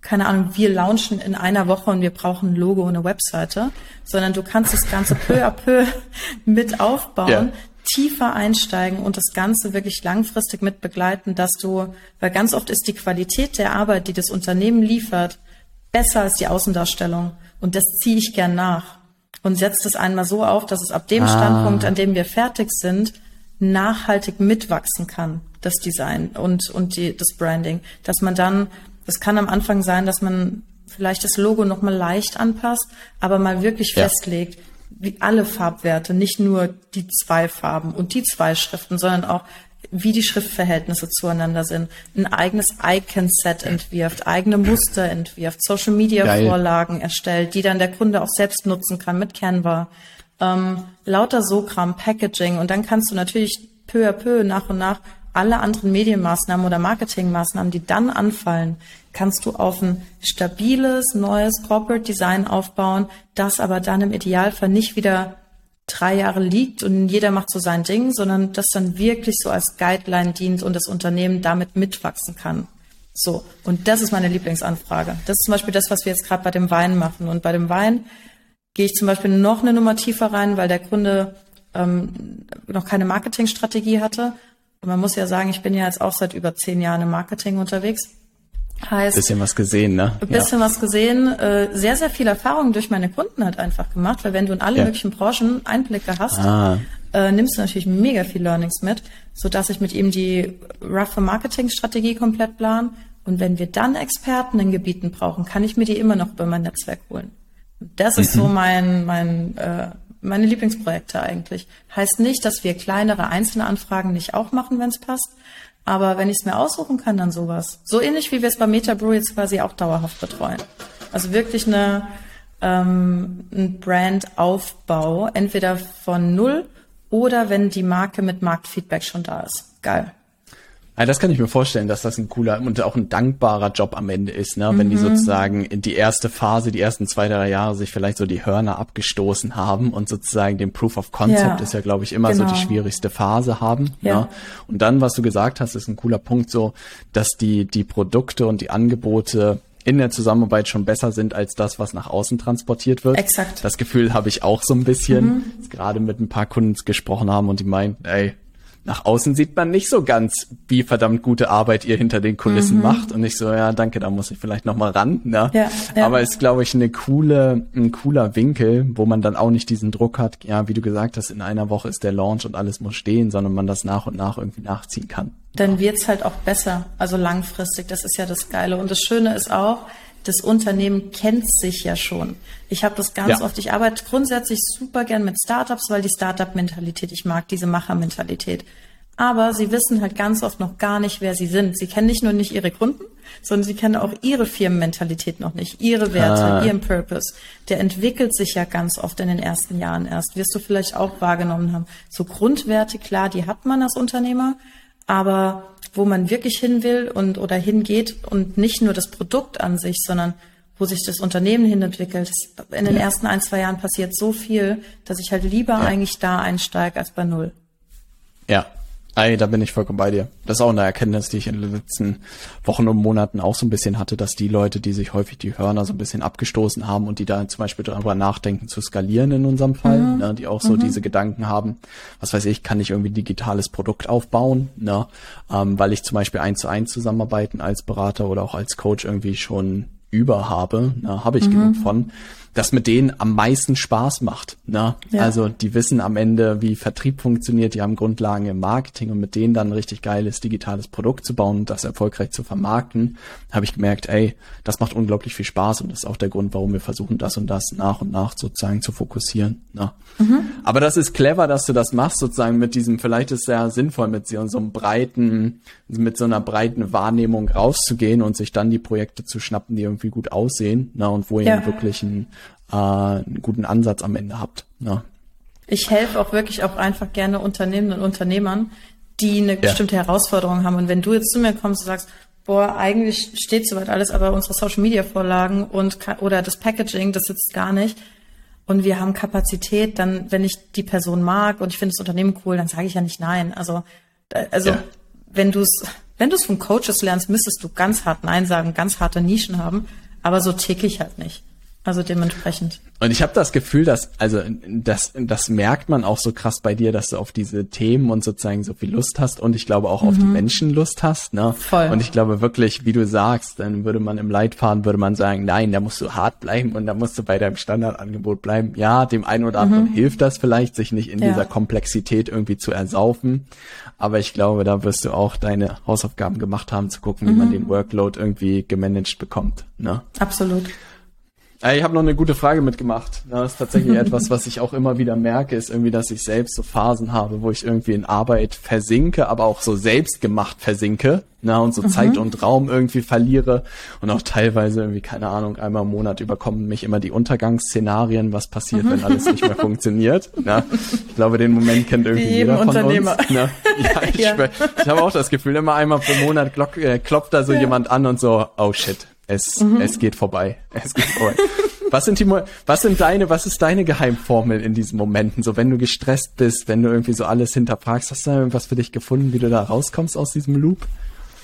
keine Ahnung, wir launchen in einer Woche und wir brauchen ein Logo und eine Webseite, sondern du kannst das Ganze peu à peu mit aufbauen, ja. tiefer einsteigen und das Ganze wirklich langfristig mit begleiten, dass du, weil ganz oft ist die Qualität der Arbeit, die das Unternehmen liefert, besser als die Außendarstellung. Und das ziehe ich gern nach und setze das einmal so auf, dass es ab dem ah. Standpunkt, an dem wir fertig sind, nachhaltig mitwachsen kann, das Design und, und die, das Branding, dass man dann das kann am Anfang sein, dass man vielleicht das Logo nochmal leicht anpasst, aber mal wirklich ja. festlegt, wie alle Farbwerte, nicht nur die zwei Farben und die zwei Schriften, sondern auch wie die Schriftverhältnisse zueinander sind, ein eigenes Icon-Set entwirft, eigene Muster entwirft, Social-Media-Vorlagen erstellt, die dann der Kunde auch selbst nutzen kann mit Canva. Ähm, lauter Sokram, Packaging und dann kannst du natürlich peu à peu nach und nach alle anderen Medienmaßnahmen oder Marketingmaßnahmen, die dann anfallen, kannst du auf ein stabiles, neues Corporate Design aufbauen, das aber dann im Idealfall nicht wieder drei Jahre liegt und jeder macht so sein Ding, sondern das dann wirklich so als Guideline dient und das Unternehmen damit mitwachsen kann. So, und das ist meine Lieblingsanfrage. Das ist zum Beispiel das, was wir jetzt gerade bei dem Wein machen. Und bei dem Wein gehe ich zum Beispiel noch eine Nummer tiefer rein, weil der Kunde ähm, noch keine Marketingstrategie hatte man muss ja sagen, ich bin ja jetzt auch seit über zehn Jahren im Marketing unterwegs. Heißt, bisschen was gesehen, ne? Ein bisschen ja. was gesehen, äh, sehr, sehr viel Erfahrung durch meine Kunden halt einfach gemacht, weil wenn du in alle ja. möglichen Branchen Einblicke hast, ah. äh, nimmst du natürlich mega viel Learnings mit, so dass ich mit ihm die roughe Marketing-Strategie komplett plan. Und wenn wir dann Experten in Gebieten brauchen, kann ich mir die immer noch über mein Netzwerk holen. Das ist mhm. so mein, mein, äh, meine Lieblingsprojekte eigentlich. Heißt nicht, dass wir kleinere einzelne Anfragen nicht auch machen, wenn es passt. Aber wenn ich es mir aussuchen kann, dann sowas. So ähnlich wie wir es bei MetaBrew jetzt quasi auch dauerhaft betreuen. Also wirklich eine, ähm, ein Brandaufbau, entweder von null oder wenn die Marke mit Marktfeedback schon da ist. Geil. Ja, das kann ich mir vorstellen, dass das ein cooler und auch ein dankbarer Job am Ende ist, ne? wenn mhm. die sozusagen in die erste Phase, die ersten zwei, drei Jahre sich vielleicht so die Hörner abgestoßen haben und sozusagen den Proof of Concept ja. ist ja, glaube ich, immer genau. so die genau. schwierigste Phase haben. Ja. Ne? Und dann, was du gesagt hast, ist ein cooler Punkt so, dass die, die Produkte und die Angebote in der Zusammenarbeit schon besser sind als das, was nach außen transportiert wird. Exakt. Das Gefühl habe ich auch so ein bisschen, mhm. gerade mit ein paar Kunden gesprochen haben und die meinen, ey, nach außen sieht man nicht so ganz, wie verdammt gute Arbeit ihr hinter den Kulissen mhm. macht. Und ich so, ja, danke, da muss ich vielleicht noch mal ran. Ne? Ja, ja. Aber ist, glaube ich, eine coole, ein cooler Winkel, wo man dann auch nicht diesen Druck hat, ja, wie du gesagt hast, in einer Woche ist der Launch und alles muss stehen, sondern man das nach und nach irgendwie nachziehen kann. Dann wird's halt auch besser, also langfristig. Das ist ja das Geile. Und das Schöne ist auch, das Unternehmen kennt sich ja schon. Ich habe das ganz ja. oft, ich arbeite grundsätzlich super gern mit Startups, weil die Startup-Mentalität, ich mag diese Macher-Mentalität. Aber sie wissen halt ganz oft noch gar nicht, wer sie sind. Sie kennen nicht nur nicht ihre Kunden, sondern sie kennen auch ihre Firmenmentalität noch nicht, ihre Werte, ah. ihren Purpose. Der entwickelt sich ja ganz oft in den ersten Jahren erst. Wirst du vielleicht auch wahrgenommen haben. So Grundwerte, klar, die hat man als Unternehmer, aber wo man wirklich hin will und oder hingeht und nicht nur das Produkt an sich, sondern wo sich das Unternehmen hin entwickelt. In den ja. ersten ein, zwei Jahren passiert so viel, dass ich halt lieber ja. eigentlich da einsteige als bei Null. Ja, Ey, da bin ich vollkommen bei dir. Das ist auch eine Erkenntnis, die ich in den letzten Wochen und Monaten auch so ein bisschen hatte, dass die Leute, die sich häufig die Hörner so ein bisschen abgestoßen haben und die da zum Beispiel darüber nachdenken zu skalieren in unserem Fall, mhm. ne, die auch so mhm. diese Gedanken haben, was weiß ich, kann ich irgendwie ein digitales Produkt aufbauen, ne, ähm, weil ich zum Beispiel eins zu eins zusammenarbeiten als Berater oder auch als Coach irgendwie schon über habe, ne, habe ich mhm. genug von das mit denen am meisten Spaß macht. Ne? Ja. Also die wissen am Ende, wie Vertrieb funktioniert, die haben Grundlagen im Marketing und mit denen dann ein richtig geiles digitales Produkt zu bauen und das erfolgreich zu vermarkten, habe ich gemerkt, ey, das macht unglaublich viel Spaß und das ist auch der Grund, warum wir versuchen, das und das nach und nach sozusagen zu fokussieren. Ne? Mhm. Aber das ist clever, dass du das machst, sozusagen mit diesem, vielleicht ist es sehr sinnvoll, mit so einem breiten, mit so einer breiten Wahrnehmung rauszugehen und sich dann die Projekte zu schnappen, die irgendwie gut aussehen ne? und wo ihr wirklich ein äh, einen guten Ansatz am Ende habt. Ja. Ich helfe auch wirklich auch einfach gerne Unternehmen und Unternehmern, die eine ja. bestimmte Herausforderung haben. Und wenn du jetzt zu mir kommst und sagst, boah, eigentlich steht soweit alles, aber unsere Social Media Vorlagen und oder das Packaging, das sitzt gar nicht. Und wir haben Kapazität, dann, wenn ich die Person mag und ich finde das Unternehmen cool, dann sage ich ja nicht nein. Also, also ja. wenn du es, wenn du es von Coaches lernst, müsstest du ganz hart Nein sagen, ganz harte Nischen haben. Aber so tick ich halt nicht. Also dementsprechend. Und ich habe das Gefühl, dass, also das, das merkt man auch so krass bei dir, dass du auf diese Themen und sozusagen so viel Lust hast und ich glaube auch mhm. auf die mhm. Menschen Lust hast. Ne? Voll. Und ich glaube wirklich, wie du sagst, dann würde man im Leitfaden, würde man sagen, nein, da musst du hart bleiben und da musst du bei deinem Standardangebot bleiben. Ja, dem einen oder anderen mhm. hilft das vielleicht, sich nicht in ja. dieser Komplexität irgendwie zu ersaufen. Aber ich glaube, da wirst du auch deine Hausaufgaben gemacht haben, zu gucken, wie mhm. man den Workload irgendwie gemanagt bekommt. Ne? Absolut. Ich habe noch eine gute Frage mitgemacht. Das ist tatsächlich etwas, was ich auch immer wieder merke, ist irgendwie, dass ich selbst so Phasen habe, wo ich irgendwie in Arbeit versinke, aber auch so selbst gemacht versinke, na, und so mhm. Zeit und Raum irgendwie verliere und auch teilweise irgendwie, keine Ahnung, einmal im Monat überkommen mich immer die Untergangsszenarien, was passiert, mhm. wenn alles nicht mehr funktioniert. Na, ich glaube, den Moment kennt irgendwie jeder von uns. Na, ja, ich, ja. ich habe auch das Gefühl, immer einmal pro Monat klopft, äh, klopft da so ja. jemand an und so, oh shit, es, mhm. es geht vorbei. Es geht vorbei. was sind die, was sind deine, was ist deine Geheimformel in diesen Momenten? So, wenn du gestresst bist, wenn du irgendwie so alles hinterfragst, hast du da irgendwas für dich gefunden, wie du da rauskommst aus diesem Loop?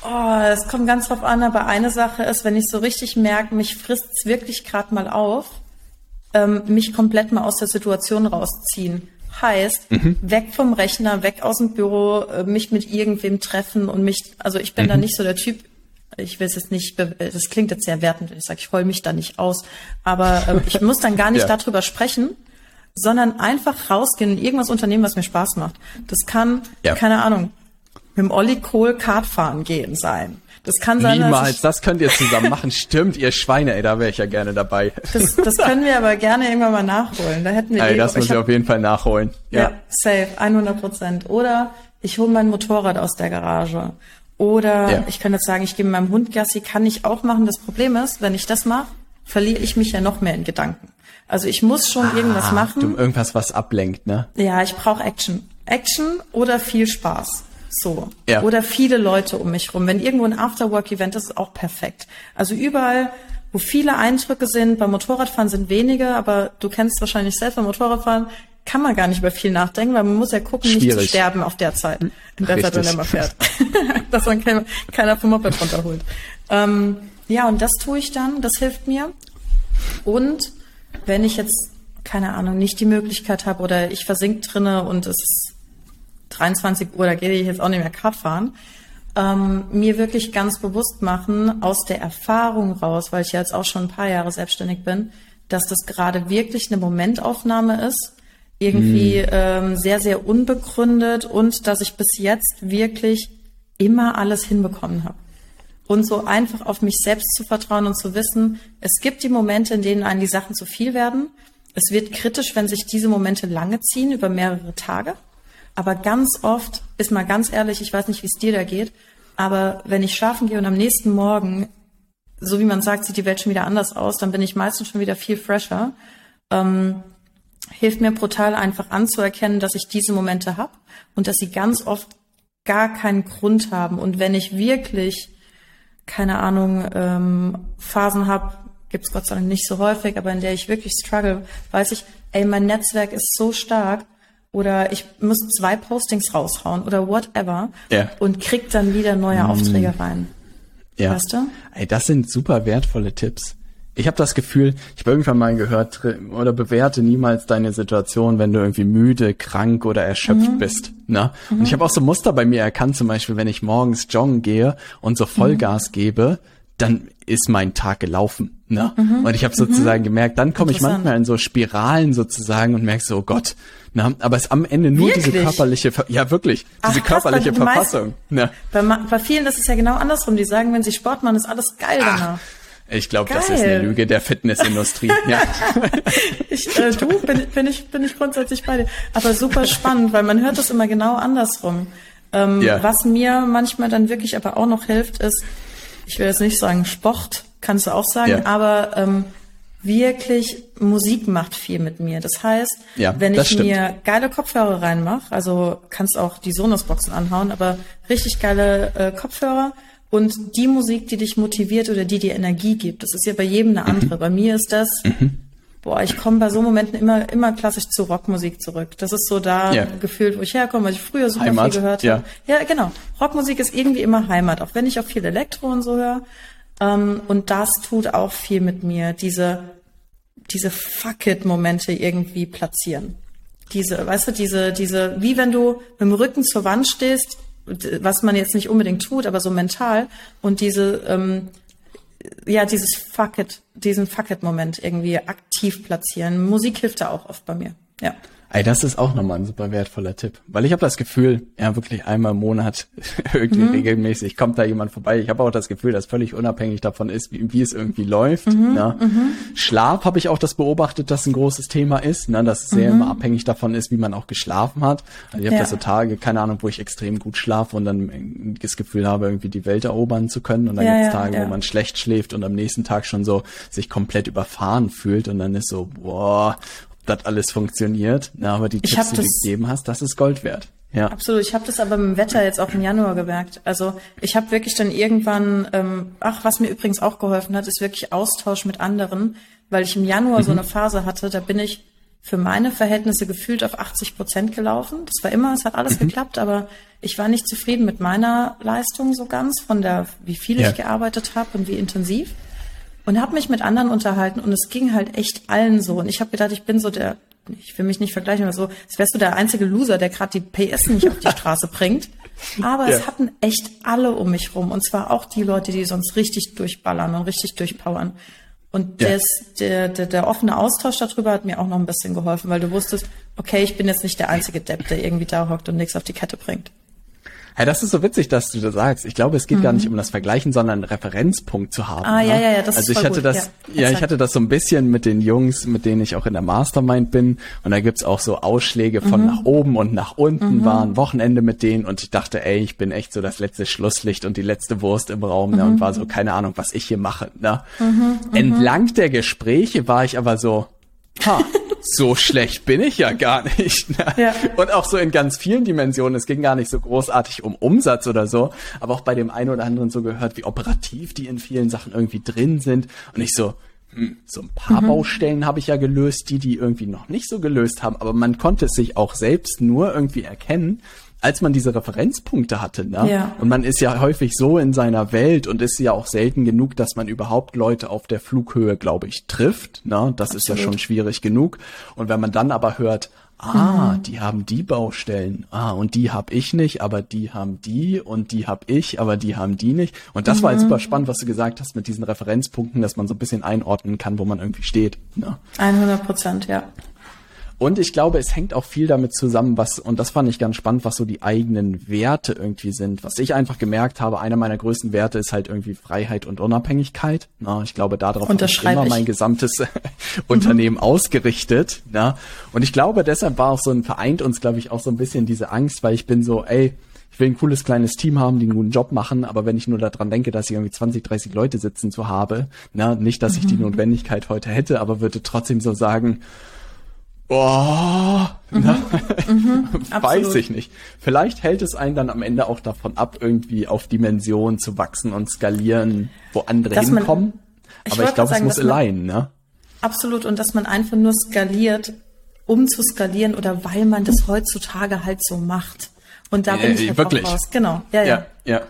Oh, es kommt ganz drauf an, aber eine Sache ist, wenn ich so richtig merke, mich frisst's wirklich gerade mal auf, ähm, mich komplett mal aus der Situation rausziehen. Heißt, mhm. weg vom Rechner, weg aus dem Büro, äh, mich mit irgendwem treffen und mich, also ich bin mhm. da nicht so der Typ, ich will es jetzt nicht, das klingt jetzt sehr wertend, ich sage, ich heul mich da nicht aus, aber äh, ich muss dann gar nicht ja. darüber sprechen, sondern einfach rausgehen und irgendwas unternehmen, was mir Spaß macht. Das kann, ja. keine Ahnung, mit dem Olli Kohl Kart fahren gehen sein. Das kann sein, Niemals, das könnt ihr zusammen machen. Stimmt, ihr Schweine, ey, da wäre ich ja gerne dabei. Das, das können wir aber gerne irgendwann mal nachholen. Da hätten wir ey, eh- das muss ich hab- auf jeden Fall nachholen. Ja, Ja. safe, 100 Prozent. Oder ich hole mein Motorrad aus der Garage. Oder Ja. ich kann jetzt sagen, ich gehe mit meinem Hund Gassi, kann ich auch machen. Das Problem ist, wenn ich das mache, verliere ich mich ja noch mehr in Gedanken. Also ich muss schon irgendwas Ah, machen. Du, irgendwas, was ablenkt, ne? Ja, ich brauche Action. Action oder viel Spaß. So. Ja. Oder viele Leute um mich rum. Wenn irgendwo ein Afterwork-Event ist, ist auch perfekt. Also überall, wo viele Eindrücke sind, beim Motorradfahren sind wenige, aber du kennst wahrscheinlich selbst beim Motorradfahren, kann man gar nicht über viel nachdenken, weil man muss ja gucken, nicht zu Schwierig. sterben auf der Zeit. In der Zeit, wenn er mal fährt. Dass man kein, keiner vom Moped runterholt. Ähm, ja, und das tue ich dann, das hilft mir. Und wenn ich jetzt, keine Ahnung, nicht die Möglichkeit habe oder ich versink drinne und es ist 23 Uhr, da gehe ich jetzt auch nicht mehr Kart fahren, ähm, mir wirklich ganz bewusst machen, aus der Erfahrung raus, weil ich ja jetzt auch schon ein paar Jahre selbstständig bin, dass das gerade wirklich eine Momentaufnahme ist, irgendwie ähm, sehr, sehr unbegründet und dass ich bis jetzt wirklich immer alles hinbekommen habe und so einfach auf mich selbst zu vertrauen und zu wissen, es gibt die Momente, in denen einem die Sachen zu viel werden. Es wird kritisch, wenn sich diese Momente lange ziehen, über mehrere Tage. Aber ganz oft, ist mal ganz ehrlich, ich weiß nicht, wie es dir da geht, aber wenn ich schlafen gehe und am nächsten Morgen, so wie man sagt, sieht die Welt schon wieder anders aus, dann bin ich meistens schon wieder viel fresher. Ähm, hilft mir brutal einfach anzuerkennen, dass ich diese Momente habe und dass sie ganz oft gar keinen Grund haben. Und wenn ich wirklich keine Ahnung, ähm, Phasen habe, gibt's Gott sei Dank nicht so häufig, aber in der ich wirklich struggle, weiß ich, ey, mein Netzwerk ist so stark oder ich muss zwei Postings raushauen oder whatever Ja. und krieg dann wieder neue Aufträge rein. Ja. Weißt du? Ey, das sind super wertvolle Tipps. Ich habe das Gefühl, ich habe irgendwann mal gehört, oder bewerte niemals deine Situation, wenn du irgendwie müde, krank oder erschöpft bist. Ne? Und ich habe auch so Muster bei mir erkannt, zum Beispiel, wenn ich morgens joggen gehe und so Vollgas gebe, dann ist mein Tag gelaufen. Ne? Und ich habe sozusagen gemerkt, dann komme ich manchmal in so Spiralen sozusagen und merke so, oh Gott, ne? aber es ist am Ende nur diese Wirklich? körperliche, Ver ja wirklich, diese Ach, krass, körperliche die meisten- Verfassung. Ne? Bei, ma- bei vielen ist es ja genau andersrum. Die sagen, wenn sie Sport machen, ist alles geil danach. Ich glaube, das ist eine. Lüge der Fitnessindustrie. ja. Ich, äh, du, bin, bin, ich, bin ich grundsätzlich bei dir. Aber super spannend, weil man hört das immer genau andersrum. Ähm, Ja. Was mir manchmal dann wirklich aber auch noch hilft, ist, ich will jetzt nicht sagen Sport, kannst du auch sagen, Ja. aber ähm, wirklich Musik macht viel mit mir. Das heißt, Ja, wenn das ich stimmt. mir geile Kopfhörer reinmache, also kannst auch die Sonos-Boxen anhauen, aber richtig geile äh, Kopfhörer und die Musik, die dich motiviert oder die dir Energie gibt, das ist ja bei jedem Mhm. eine andere. Bei mir ist das, boah, ich komme bei so Momenten immer, immer klassisch zu Rockmusik zurück. Das ist so da Ja. gefühlt, wo ich herkomme, weil ich früher super Heimat, viel gehört ja. habe. Ja, genau. Rockmusik ist irgendwie immer Heimat, auch wenn ich auch viel Elektro und so höre. Ähm, und das tut auch viel mit mir, diese, diese Fuck-it-Momente irgendwie platzieren. Diese, weißt du, diese, diese, wie wenn du mit dem Rücken zur Wand stehst, was man jetzt nicht unbedingt tut, aber so mental, und diese, ähm, ja, dieses Fuck it, diesen Fuck it-Moment irgendwie aktiv platzieren. Musik hilft da auch oft bei mir. Ja. Ey, das ist auch nochmal ein super wertvoller Tipp. Weil ich habe das Gefühl, ja wirklich einmal im Monat irgendwie regelmäßig kommt da jemand vorbei. Ich habe auch das Gefühl, dass völlig unabhängig davon ist, wie, wie es irgendwie läuft. ne? Schlaf habe ich auch das beobachtet, dass ein großes Thema ist, ne? dass es sehr immer abhängig davon ist, wie man auch geschlafen hat. Also ich habe Ja. das so Tage, keine Ahnung, wo ich extrem gut schlafe und dann das Gefühl habe, irgendwie die Welt erobern zu können. Und dann Ja, gibt's Tage, ja. wo man schlecht schläft und am nächsten Tag schon so sich komplett überfahren fühlt und dann ist so, boah, das alles funktioniert. Na, aber die Ich Tipps, die du gegeben hast, das ist Gold wert. Ja. Absolut. Ich habe das aber im Wetter jetzt auch im Januar gemerkt. Also ich habe wirklich dann irgendwann, ähm, ach, was mir übrigens auch geholfen hat, ist wirklich Austausch mit anderen, weil ich im Januar so eine Phase hatte, da bin ich für meine Verhältnisse gefühlt auf 80 Prozent gelaufen. Das war immer, es hat alles geklappt, aber ich war nicht zufrieden mit meiner Leistung so ganz, von der, wie viel Ja. ich gearbeitet habe und wie intensiv. Und habe mich mit anderen unterhalten und es ging halt echt allen so. Und ich habe gedacht, ich bin so der, ich will mich nicht vergleichen, aber so, als wärst du der einzige Loser, der gerade die PS nicht auf die Straße bringt. Aber Ja. es hatten echt alle um mich rum. Und zwar auch die Leute, die sonst richtig durchballern und richtig durchpowern. Und Ja. das, der, der, der offene Austausch darüber hat mir auch noch ein bisschen geholfen, weil du wusstest, okay, ich bin jetzt nicht der einzige Depp, der irgendwie da hockt und nichts auf die Kette bringt. Ja, das ist so witzig, dass du das sagst. Ich glaube, es geht mhm. gar nicht um das Vergleichen, sondern einen Referenzpunkt zu haben. Ah, ne? ja, ja, ja, das also ist ich hatte gut. das, ja, ja ich hatte das so ein bisschen mit den Jungs, mit denen ich auch in der Mastermind bin. Und da gibt's auch so Ausschläge von mhm. nach oben und nach unten, mhm. war ein Wochenende mit denen und ich dachte, ey, ich bin echt so das letzte Schlusslicht und die letzte Wurst im Raum, ne, und mhm. war so, keine Ahnung, was ich hier mache, ne. Mhm, mhm. Entlang der Gespräche war ich aber so, ha, so schlecht bin ich ja gar nicht. Ne? Ja. Und auch so in ganz vielen Dimensionen. Es ging gar nicht so großartig um Umsatz oder so, aber auch bei dem einen oder anderen so gehört, wie operativ die in vielen Sachen irgendwie drin sind. Und ich so, hm, so ein paar mhm. Baustellen habe ich ja gelöst, die die irgendwie noch nicht so gelöst haben, aber man konnte es sich auch selbst nur irgendwie erkennen, als man diese Referenzpunkte hatte, ne? Ja. Und man ist ja häufig so in seiner Welt und ist ja auch selten genug, dass man überhaupt Leute auf der Flughöhe, glaube ich, trifft, ne? Das Absolut. ist ja schon schwierig genug. Und wenn man dann aber hört, ah, mhm. die haben die Baustellen, ah, und die hab ich nicht, aber die haben die und die hab ich, aber die haben die nicht. Und das mhm. war jetzt super spannend, was du gesagt hast mit diesen Referenzpunkten, dass man so ein bisschen einordnen kann, wo man irgendwie steht. Ne? 100 Prozent, ja. Und ich glaube, es hängt auch viel damit zusammen, was, und das fand ich ganz spannend, was so die eigenen Werte irgendwie sind. Was ich einfach gemerkt habe, einer meiner größten Werte ist halt irgendwie Freiheit und Unabhängigkeit. Na, ich glaube, darauf habe ich immer ich. mein gesamtes Unternehmen mhm. ausgerichtet. Na? Und ich glaube, deshalb war auch so ein, vereint uns, glaube ich, auch so ein bisschen diese Angst, weil ich bin so, ey, ich will ein cooles kleines Team haben, die einen guten Job machen, aber wenn ich nur daran denke, dass ich irgendwie 20, 30 Leute sitzen zu habe, na, nicht, dass ich die mhm. Notwendigkeit heute hätte, aber würde trotzdem so sagen, Boah, mhm. mhm, weiß ich nicht. Vielleicht hält es einen dann am Ende auch davon ab, irgendwie auf Dimensionen zu wachsen und skalieren, wo andere dass hinkommen. Man, ich Aber ich glaube, es muss allein, ne? Absolut. Und dass man einfach nur skaliert, um zu skalieren oder weil man das heutzutage halt so macht. Und da bin äh, ich halt wirklich. raus. Genau. Ja, ja, ja. ja.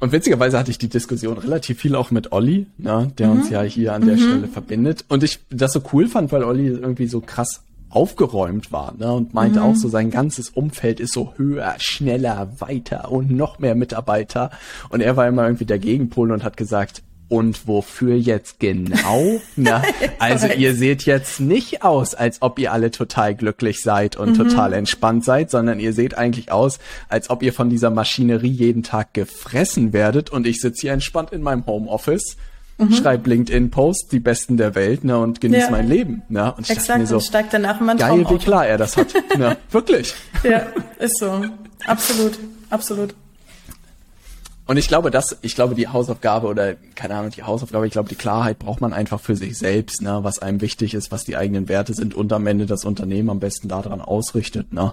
Und witzigerweise hatte ich die Diskussion relativ viel auch mit Olli, ne, der mhm. uns ja hier an der mhm. Stelle verbindet. Und ich das so cool fand, weil Olli irgendwie so krass aufgeräumt war ne, und meinte mhm. auch so, sein ganzes Umfeld ist so höher, schneller, weiter und noch mehr Mitarbeiter. Und er war immer irgendwie der Gegenpol und hat gesagt, und wofür jetzt genau? Na, also ihr seht jetzt nicht aus, als ob ihr alle total glücklich seid und mhm. total entspannt seid, sondern ihr seht eigentlich aus, als ob ihr von dieser Maschinerie jeden Tag gefressen werdet und ich sitze hier entspannt in meinem Homeoffice mhm. schreib LinkedIn-Posts, die besten der Welt, ne, und genieß ja. mein Leben, ne? Und ich Exakt, dachte mir so, und steigt danach in geil, wie klar er das hat, ne? Wirklich. Ja, ist so. Absolut, absolut. Und ich glaube, dass, ich glaube, die Hausaufgabe oder, keine Ahnung, die Hausaufgabe, ich glaube, die Klarheit braucht man einfach für sich selbst, ne, was einem wichtig ist, was die eigenen Werte sind und am Ende das Unternehmen am besten daran ausrichtet, ne,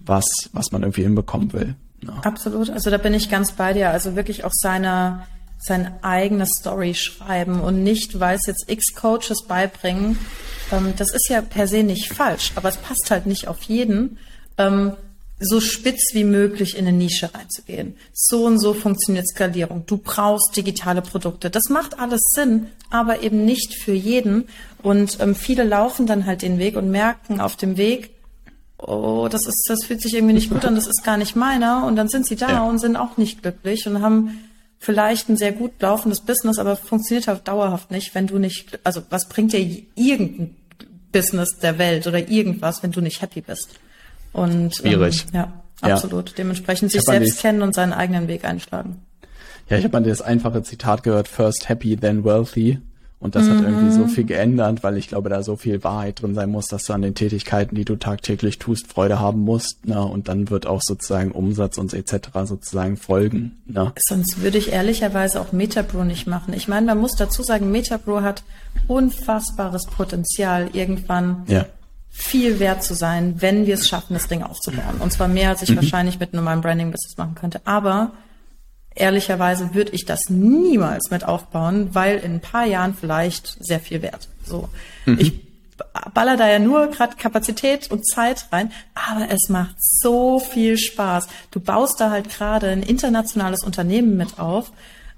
was, was man irgendwie hinbekommen will. Ne. Absolut. Also da bin ich ganz bei dir. Also wirklich auch seine, seine eigene Story schreiben und nicht, weil es jetzt x Coaches beibringen. Ähm, das ist ja per se nicht falsch, aber es passt halt nicht auf jeden, ähm, so spitz wie möglich in eine Nische reinzugehen. So und so funktioniert Skalierung. Du brauchst digitale Produkte. Das macht alles Sinn, aber eben nicht für jeden. Und ähm, viele laufen dann halt den Weg und merken auf dem Weg, oh, das ist, das fühlt sich irgendwie nicht gut an, das ist gar nicht meiner. Und dann sind sie da ja. und sind auch nicht glücklich und haben vielleicht ein sehr gut laufendes Business, aber funktioniert halt dauerhaft nicht, wenn du nicht, also was bringt dir irgendein Business der Welt oder irgendwas, wenn du nicht happy bist? Und schwierig. Ähm, ja, absolut. Ja. Dementsprechend sich selbst kennen und seinen eigenen Weg einschlagen. Ja, ich habe mal das einfache Zitat gehört: First happy, then wealthy. Und das mhm. hat irgendwie so mhm. viel geändert, weil ich glaube, da so viel Wahrheit drin sein muss, dass du an den Tätigkeiten, die du tagtäglich tust, Freude haben musst. Ne? Und dann wird auch sozusagen Umsatz und etc. sozusagen folgen. Ne? Sonst würde ich ehrlicherweise auch Metabro nicht machen. Ich meine, man muss dazu sagen, Metabro hat unfassbares Potenzial, irgendwann ja. viel wert zu sein, wenn wir es schaffen, das Ding aufzubauen. Und zwar mehr, als ich mhm. wahrscheinlich mit normalem Branding-Business machen könnte. Aber ehrlicherweise würde ich das niemals mit aufbauen, weil in ein paar Jahren vielleicht sehr viel wert. So, mhm. ich baller da ja nur gerade Kapazität und Zeit rein, aber es macht so viel Spaß. Du baust da halt gerade ein internationales Unternehmen mit auf,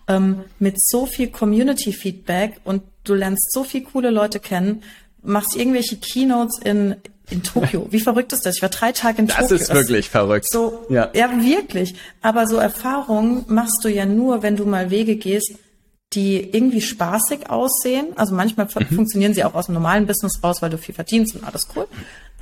ähm, mit so viel Community-Feedback und du lernst so viel coole Leute kennen, machst irgendwelche Keynotes in in Tokio. Wie verrückt ist das? Ich war drei Tage in das Tokio. Das ist wirklich verrückt. So, ja. ja, wirklich. Aber so Erfahrungen machst du ja nur, wenn du mal Wege gehst, die irgendwie spaßig aussehen. Also manchmal mhm. funktionieren sie auch aus dem normalen Business raus, weil du viel verdienst und alles cool.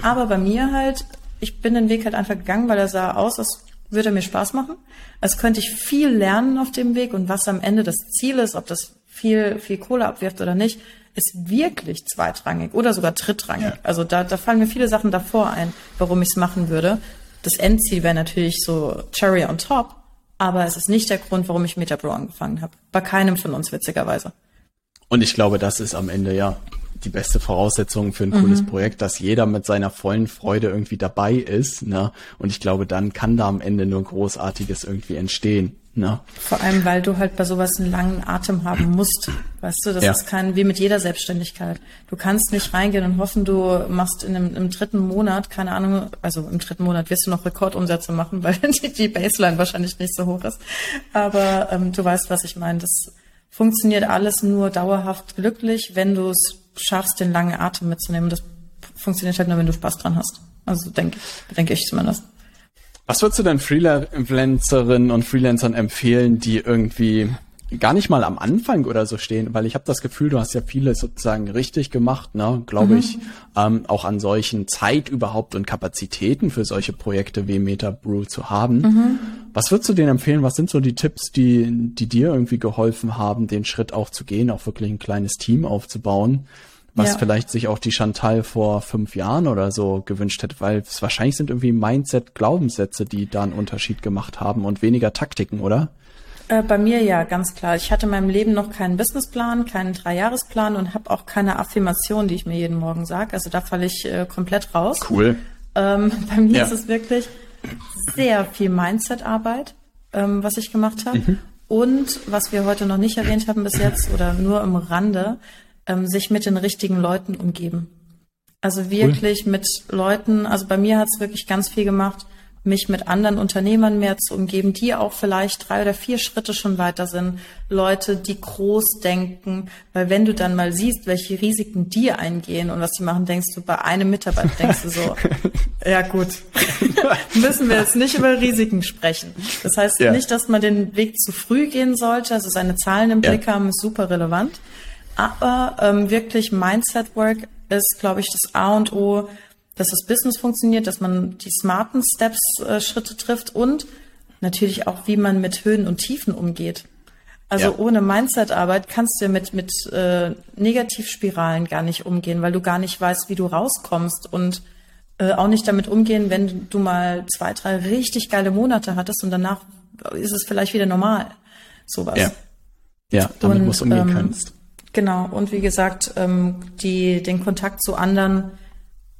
Aber bei mir halt, ich bin den Weg halt einfach gegangen, weil er sah aus, als würde mir Spaß machen. Es könnte ich viel lernen auf dem Weg und was am Ende das Ziel ist, ob das viel, viel Kohle abwirft oder nicht, ist wirklich zweitrangig oder sogar drittrangig. Ja. Also da, da fallen mir viele Sachen davor ein, warum ich es machen würde. Das Endziel wäre natürlich so Cherry on top, aber es ist nicht der Grund, warum ich Metabro angefangen habe. Bei keinem von uns, witzigerweise. Und ich glaube, das ist am Ende ja die beste Voraussetzung für ein mhm. cooles Projekt, dass jeder mit seiner vollen Freude irgendwie dabei ist. Ne? Und ich glaube, dann kann da am Ende nur Großartiges irgendwie entstehen. Ne? Vor allem, weil du halt bei sowas einen langen Atem haben musst. Weißt du, das ja. ist kein, wie mit jeder Selbstständigkeit. Du kannst nicht reingehen und hoffen, du machst in einem, im dritten Monat, keine Ahnung, also im dritten Monat wirst du noch Rekordumsätze machen, weil die, die Baseline wahrscheinlich nicht so hoch ist. Aber ähm, du weißt, was ich meine. Das funktioniert alles nur dauerhaft glücklich, wenn du es schaffst, den langen Atem mitzunehmen. Das funktioniert halt nur, wenn du Spaß dran hast. Also denke, denke ich zumindest. Was würdest du denn Freelancerinnen und Freelancern empfehlen, die irgendwie gar nicht mal am Anfang oder so stehen, weil ich habe das Gefühl, du hast ja viele sozusagen richtig gemacht, ne, glaube mhm. ich, ähm, auch an solchen Zeit überhaupt und Kapazitäten für solche Projekte wie MetaBrew zu haben. Mhm. Was würdest du denen empfehlen? Was sind so die Tipps, die, die dir irgendwie geholfen haben, den Schritt auch zu gehen, auch wirklich ein kleines Team aufzubauen? Was ja. vielleicht sich auch die Chantal vor fünf Jahren oder so gewünscht hätte, weil es wahrscheinlich sind irgendwie Mindset-Glaubenssätze, die da einen Unterschied gemacht haben und weniger Taktiken, oder? Äh, bei mir ja, ganz klar. Ich hatte in meinem Leben noch keinen Businessplan, keinen Dreijahresplan und habe auch keine Affirmation, die ich mir jeden Morgen sage. Also da falle ich äh, komplett raus. Cool. Ähm, bei mir ja. ist es wirklich sehr viel Mindset-Arbeit, ähm, was ich gemacht habe. Mhm. Und was wir heute noch nicht erwähnt haben bis jetzt oder nur im Rande, ähm, sich mit den richtigen Leuten umgeben. Also wirklich cool. mit Leuten, also bei mir hat es wirklich ganz viel gemacht, mich mit anderen Unternehmern mehr zu umgeben, die auch vielleicht drei oder vier Schritte schon weiter sind. Leute, die groß denken, weil wenn du dann mal siehst, welche Risiken die eingehen und was sie machen, denkst du, bei einem Mitarbeiter denkst du so, ja gut, müssen wir jetzt nicht über Risiken sprechen. Das heißt ja. nicht, dass man den Weg zu früh gehen sollte, also seine Zahlen im Blick ja. haben, ist super relevant. Aber ähm, wirklich Mindset Work ist, glaube ich, das A und O, dass das Business funktioniert, dass man die smarten Steps, äh, Schritte trifft und natürlich auch, wie man mit Höhen und Tiefen umgeht. Also ja. ohne Mindset-Arbeit kannst du mit, mit äh, Negativspiralen gar nicht umgehen, weil du gar nicht weißt, wie du rauskommst und äh, auch nicht damit umgehen, wenn du mal zwei, drei richtig geile Monate hattest und danach ist es vielleicht wieder normal. Sowas. Ja, ja damit und, musst du umgehen ähm, kannst. Genau, und wie gesagt, ähm, die, den Kontakt zu anderen,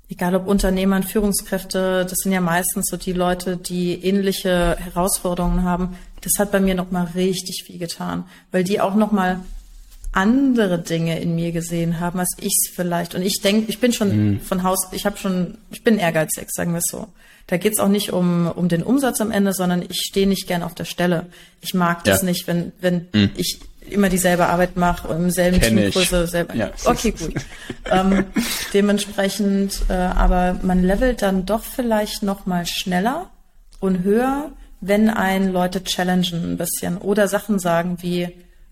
egal ob Unternehmern, Führungskräfte, das sind ja meistens so die Leute, die ähnliche Herausforderungen haben. Das hat bei mir nochmal richtig viel getan, weil die auch nochmal andere Dinge in mir gesehen haben, als ich es vielleicht. Und ich denke, ich bin schon mhm. von Haus, ich habe schon, ich bin ehrgeizig, sagen wir es so. Da geht's auch nicht um, um den Umsatz am Ende, sondern ich stehe nicht gern auf der Stelle. Ich mag das ja. nicht, wenn, wenn mhm. ich immer dieselbe Arbeit mache und im selben Kenn Teamgröße selber. Ja. Okay, gut. ähm, dementsprechend, äh, aber man levelt dann doch vielleicht noch mal schneller und höher, wenn ein Leute challengen ein bisschen oder Sachen sagen wie,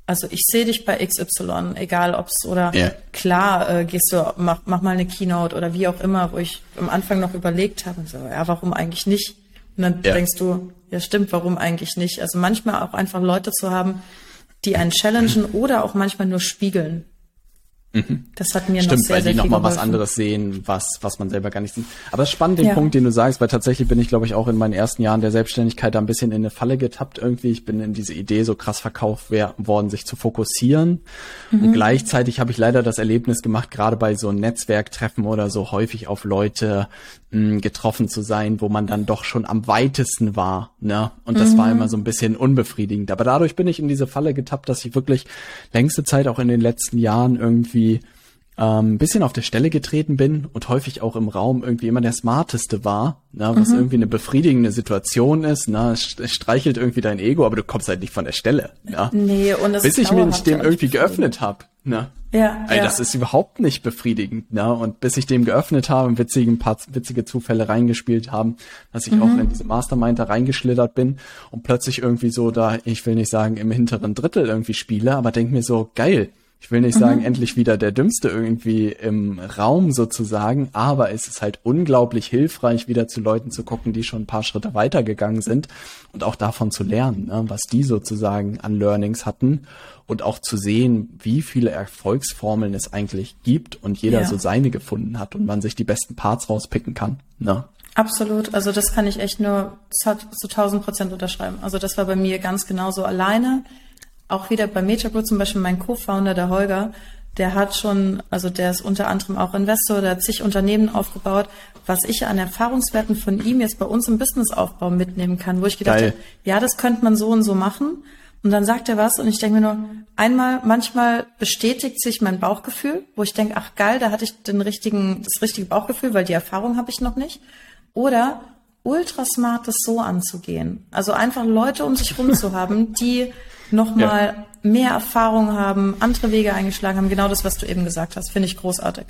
also ich sehe dich bei XY, egal ob's oder yeah. klar äh, gehst du, mach, mach mal eine Keynote oder wie auch immer, wo ich am Anfang noch überlegt habe, so, ja, warum eigentlich nicht? Und dann yeah. denkst du, ja stimmt, warum eigentlich nicht? Also manchmal auch einfach Leute zu haben, die einen challengen oder auch manchmal nur spiegeln. Mhm. Das hat mir Stimmt, noch sehr, weil die nochmal was anderes sehen, was, was man selber gar nicht sieht. Aber es ist spannend, den ja. Punkt, den du sagst, weil tatsächlich bin ich, glaube ich, auch in meinen ersten Jahren der Selbstständigkeit da ein bisschen in eine Falle getappt irgendwie. Ich bin in diese Idee so krass verkauft worden, sich zu fokussieren. Mhm. Und gleichzeitig habe ich leider das Erlebnis gemacht, gerade bei so Netzwerktreffen oder so häufig auf Leute mh, hm, getroffen zu sein, wo man dann doch schon am weitesten war. Ne? Und das mhm. war immer so ein bisschen unbefriedigend. Aber dadurch bin ich in diese Falle getappt, dass ich wirklich längste Zeit auch in den letzten Jahren irgendwie ähm, bisschen auf der Stelle getreten bin und häufig auch im Raum irgendwie immer der Smarteste war, ne, was mhm. irgendwie eine befriedigende Situation ist. Ne, es streichelt irgendwie dein Ego, aber du kommst halt nicht von der Stelle. Ja. Nee, und das Bis ich mich dem irgendwie geöffnet habe. Ne? Ja, Ey, ja. Das ist überhaupt nicht befriedigend. Ne? Und bis ich dem geöffnet habe und witzige, ein paar witzige Zufälle reingespielt haben, dass ich mhm. auch in diese Mastermind da reingeschlittert bin und plötzlich irgendwie so da, ich will nicht sagen, im hinteren Drittel irgendwie spiele, aber denk mir so, geil, Ich will nicht mhm. sagen, endlich wieder der Dümmste irgendwie im Raum sozusagen, aber es ist halt unglaublich hilfreich, wieder zu Leuten zu gucken, die schon ein paar Schritte weitergegangen sind und auch davon zu lernen, ne, was die sozusagen an Learnings hatten und auch zu sehen, wie viele Erfolgsformeln es eigentlich gibt und jeder ja. so seine gefunden hat und man sich die besten Parts rauspicken kann. Ne? Absolut. Also das kann ich echt nur zu 1000 Prozent unterschreiben. Also das war bei mir ganz genauso alleine auch wieder bei Metagroup zum Beispiel mein Co-Founder, der Holger, der hat schon, also der ist unter anderem auch Investor, der hat sich Unternehmen aufgebaut, was ich an Erfahrungswerten von ihm jetzt bei uns im Businessaufbau mitnehmen kann, wo ich gedacht habe, ja, das könnte man so und so machen. Und dann sagt er was und ich denke mir nur, einmal, manchmal bestätigt sich mein Bauchgefühl, wo ich denke, ach geil, da hatte ich den richtigen, das richtige Bauchgefühl, weil die Erfahrung habe ich noch nicht. Oder ultra smart, das so anzugehen. Also einfach Leute um sich rum zu haben, die nochmal ja. mehr Erfahrung haben, andere Wege eingeschlagen haben. Genau das, was du eben gesagt hast, finde ich großartig.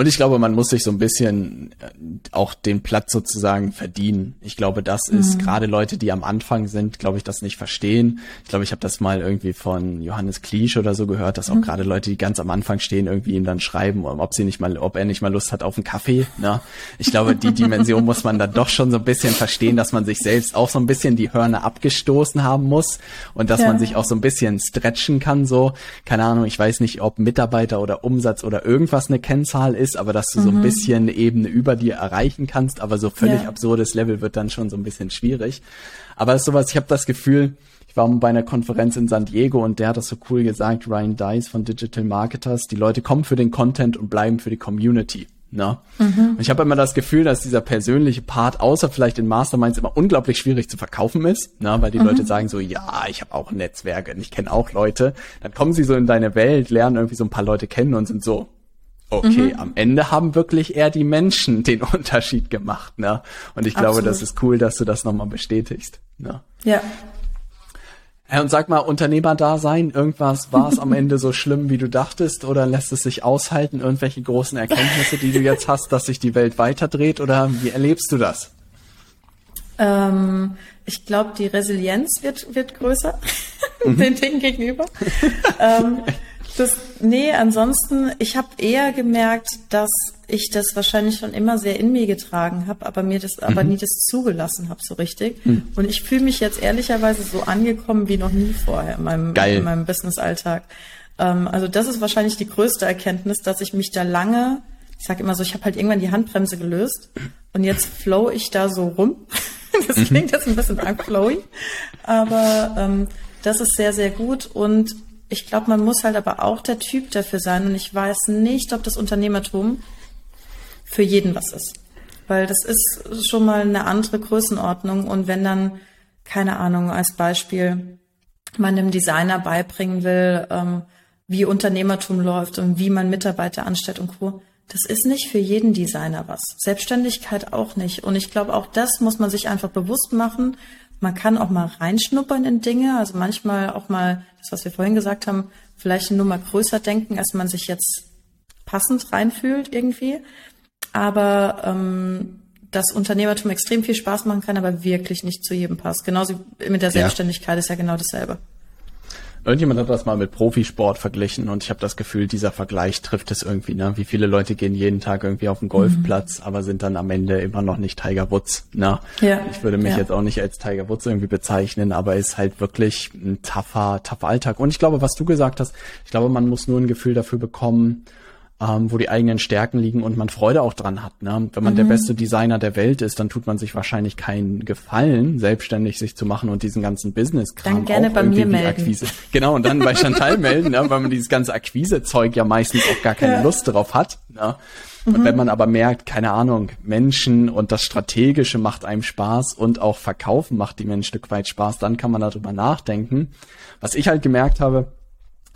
Und ich glaube, man muss sich so ein bisschen äh, auch den Platz sozusagen verdienen. Ich glaube, das ist mhm. gerade Leute, die am Anfang sind, glaube ich, das nicht verstehen. Ich glaube, ich habe das mal irgendwie von Johannes Kliesch oder so gehört, dass auch mhm. gerade Leute, die ganz am Anfang stehen, irgendwie ihm dann schreiben, ob sie nicht mal, ob er nicht mal Lust hat auf einen Kaffee. Ne? Ich glaube, die Dimension muss man dann doch schon so ein bisschen verstehen, dass man sich selbst auch so ein bisschen die Hörner abgestoßen haben muss und dass ja. man sich auch so ein bisschen stretchen kann. So, keine Ahnung, ich weiß nicht, ob Mitarbeiter oder Umsatz oder irgendwas eine Kennzahl ist ist, aber dass du mhm. so ein mhm. bisschen Ebene über dir erreichen kannst, aber so völlig ja. absurdes Level wird dann schon so ein bisschen schwierig. Aber ist sowas, ich habe das Gefühl, ich war bei einer Konferenz in San Diego und der hat das so cool gesagt, Ryan Dice von Digital Marketers, die Leute kommen für den Content und bleiben für die Community. Ne? Mhm. Und ich habe immer das Gefühl, dass dieser persönliche Part, außer vielleicht in Masterminds, immer unglaublich schwierig zu verkaufen ist, ne? weil die mhm. Leute sagen so, ja, ich habe auch Netzwerke und ich kenne auch Leute. Dann kommen sie so in deine Welt, lernen irgendwie so ein paar Leute kennen und sind so, okay, mhm. am Ende haben wirklich eher die Menschen den Unterschied gemacht, ne? Und ich glaube, das ist cool, dass du das nochmal bestätigst. Ne? Ja. Ja, und sag mal, Unternehmerdasein, irgendwas, war es am Ende so schlimm, wie du dachtest, oder lässt es sich aushalten, irgendwelche großen Erkenntnisse, die du jetzt hast, dass sich die Welt weiterdreht, oder wie erlebst du das? Ähm, ich glaube, die Resilienz wird, wird größer, mhm. den Dingen gegenüber. ähm, das, nee, ansonsten, ich habe eher gemerkt, dass ich das wahrscheinlich schon immer sehr in mir getragen habe, aber mir das, mhm. aber nie das zugelassen habe so richtig. Mhm. Und ich fühle mich jetzt ehrlicherweise so angekommen wie noch nie vorher in meinem, Geil. in meinem Business-Alltag. Ähm, also das ist wahrscheinlich die größte Erkenntnis, dass ich mich da lange, ich sage immer so, ich habe halt irgendwann die Handbremse gelöst und jetzt flow ich da so rum. das mhm. klingt jetzt ein bisschen flowy, aber ähm, das ist sehr, sehr gut und ich glaube, man muss halt aber auch der Typ dafür sein. Und ich weiß nicht, ob das Unternehmertum für jeden was ist. Weil das ist schon mal eine andere Größenordnung. Und wenn dann, keine Ahnung, als Beispiel, man dem Designer beibringen will, ähm, wie Unternehmertum läuft und wie man Mitarbeiter anstellt und Co. Das ist nicht für jeden Designer was. Selbstständigkeit auch nicht. Und ich glaube, auch das muss man sich einfach bewusst machen man kann auch mal reinschnuppern in Dinge, also manchmal auch mal, das was wir vorhin gesagt haben, vielleicht eine Nummer größer denken, als man sich jetzt passend reinfühlt irgendwie. Aber ähm, dass Unternehmertum extrem viel Spaß machen kann, aber wirklich nicht zu jedem passt. Genauso mit der Selbstständigkeit ja. ist ja genau dasselbe. Irgendjemand hat das mal mit Profisport verglichen und ich habe das Gefühl, dieser Vergleich trifft es irgendwie. Ne? Wie viele Leute gehen jeden Tag irgendwie auf den Golfplatz, mhm. aber sind dann am Ende immer noch nicht Tiger Woods. Ne? Ja. Ich würde mich ja. jetzt auch nicht als Tiger Woods irgendwie bezeichnen, aber ist halt wirklich ein tougher, tougher Alltag. Und ich glaube, was du gesagt hast, ich glaube, man muss nur ein Gefühl dafür bekommen, ähm, wo die eigenen Stärken liegen und man Freude auch dran hat. Ne? Wenn man mhm. der beste Designer der Welt ist, dann tut man sich wahrscheinlich keinen Gefallen, selbstständig sich zu machen und diesen ganzen Business-Kram dann gerne bei mir melden. Akquise. Genau, und dann bei Chantal melden, ne? weil man dieses ganze Akquise-Zeug ja meistens auch gar keine ja. Lust drauf hat. Ne? Und mhm. wenn man aber merkt, keine Ahnung, Menschen und das Strategische macht einem Spaß und auch Verkaufen macht dem ein Stück weit Spaß, dann kann man darüber nachdenken. Was ich halt gemerkt habe,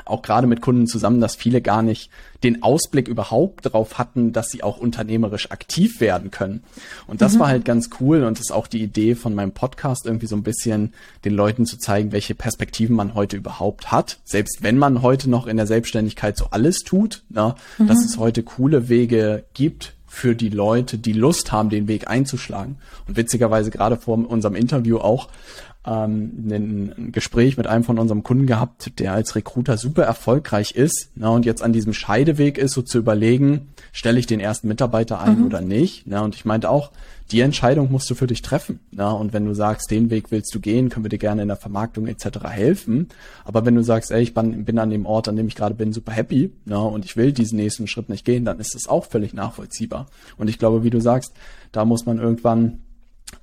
auch gerade mit Kunden zusammen, dass viele gar nicht den Ausblick überhaupt darauf hatten, dass sie auch unternehmerisch aktiv werden können. Und das mhm. war halt ganz cool und das ist auch die Idee von meinem Podcast, irgendwie so ein bisschen den Leuten zu zeigen, welche Perspektiven man heute überhaupt hat. Selbst wenn man heute noch in der Selbstständigkeit so alles tut, na, mhm. dass es heute coole Wege gibt, für die Leute, die Lust haben, den Weg einzuschlagen. Und witzigerweise gerade vor unserem Interview auch ähm, ein Gespräch mit einem von unserem Kunden gehabt, der als Recruiter super erfolgreich ist ne, und jetzt an diesem Scheideweg ist, so zu überlegen, stelle ich den ersten Mitarbeiter ein mhm. oder nicht. Ne, und ich meinte auch, die Entscheidung musst du für dich treffen. Ne, und wenn du sagst, den Weg willst du gehen, können wir dir gerne in der Vermarktung etc. helfen. Aber wenn du sagst, ey, ich bin, bin an dem Ort, an dem ich gerade bin, super happy ne, und ich will diesen nächsten Schritt nicht gehen, dann ist das auch völlig nachvollziehbar. Und ich glaube, wie du sagst, da muss man irgendwann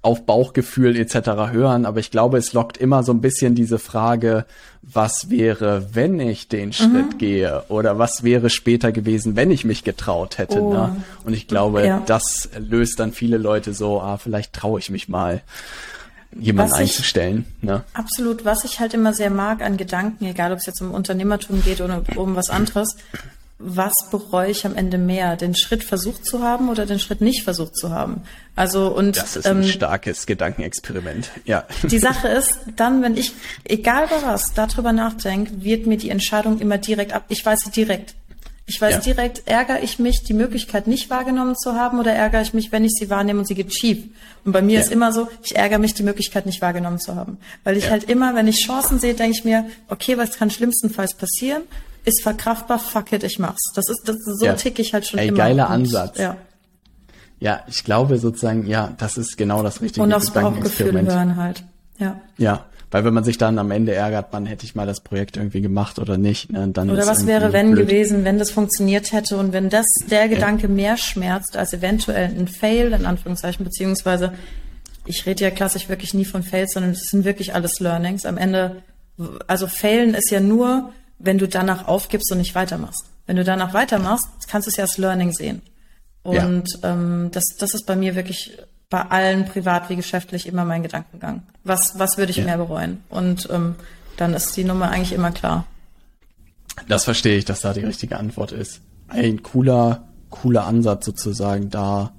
auf Bauchgefühl etc. hören, aber ich glaube, es lockt immer so ein bisschen diese Frage, was wäre, wenn ich den mhm. Schritt gehe oder was wäre später gewesen, wenn ich mich getraut hätte. Oh. Ne? Und ich glaube, ja. das löst dann viele Leute so, ah, vielleicht traue ich mich mal jemanden einzustellen. Ne? Absolut, was ich halt immer sehr mag an Gedanken, egal ob es jetzt um Unternehmertum geht oder um was anderes, was bereue ich am Ende mehr, den Schritt versucht zu haben oder den Schritt nicht versucht zu haben? Also und das ist ein ähm, starkes Gedankenexperiment. Ja. Die Sache ist, dann, wenn ich egal bei was darüber nachdenke, wird mir die Entscheidung immer direkt ab. Ich weiß sie direkt. Ich weiß ja. direkt, ärgere ich mich, die Möglichkeit nicht wahrgenommen zu haben, oder ärgere ich mich, wenn ich sie wahrnehme und sie geht schief? Und bei mir ja. ist immer so, ich ärgere mich, die Möglichkeit nicht wahrgenommen zu haben. Weil ich ja. halt immer, wenn ich Chancen sehe, denke ich mir, okay, was kann schlimmstenfalls passieren? Ist verkraftbar, fuck it, ich mach's. Das ist, das ist so ja. tick ich halt schon Ey, immer. Geiler und, Ansatz. Ja. Ja, ich glaube sozusagen, ja, das ist genau das richtige Und aufs Bauchgefühl hören halt. Ja. Ja. Weil wenn man sich dann am Ende ärgert, man hätte ich mal das Projekt irgendwie gemacht oder nicht, ne, dann Oder was wäre wenn blöd. gewesen, wenn das funktioniert hätte und wenn das der Gedanke ja. mehr schmerzt als eventuell ein Fail in Anführungszeichen beziehungsweise ich rede ja klassisch wirklich nie von Fails, sondern es sind wirklich alles Learnings. Am Ende, also Failen ist ja nur, wenn du danach aufgibst und nicht weitermachst. Wenn du danach weitermachst, kannst du es ja als Learning sehen. Und ja. ähm, das, das ist bei mir wirklich bei allen privat wie geschäftlich immer mein Gedankengang. Was, was würde ich ja. mehr bereuen? Und ähm, dann ist die Nummer eigentlich immer klar. Das verstehe ich, dass da die richtige Antwort ist. Ein cooler, cooler Ansatz sozusagen, da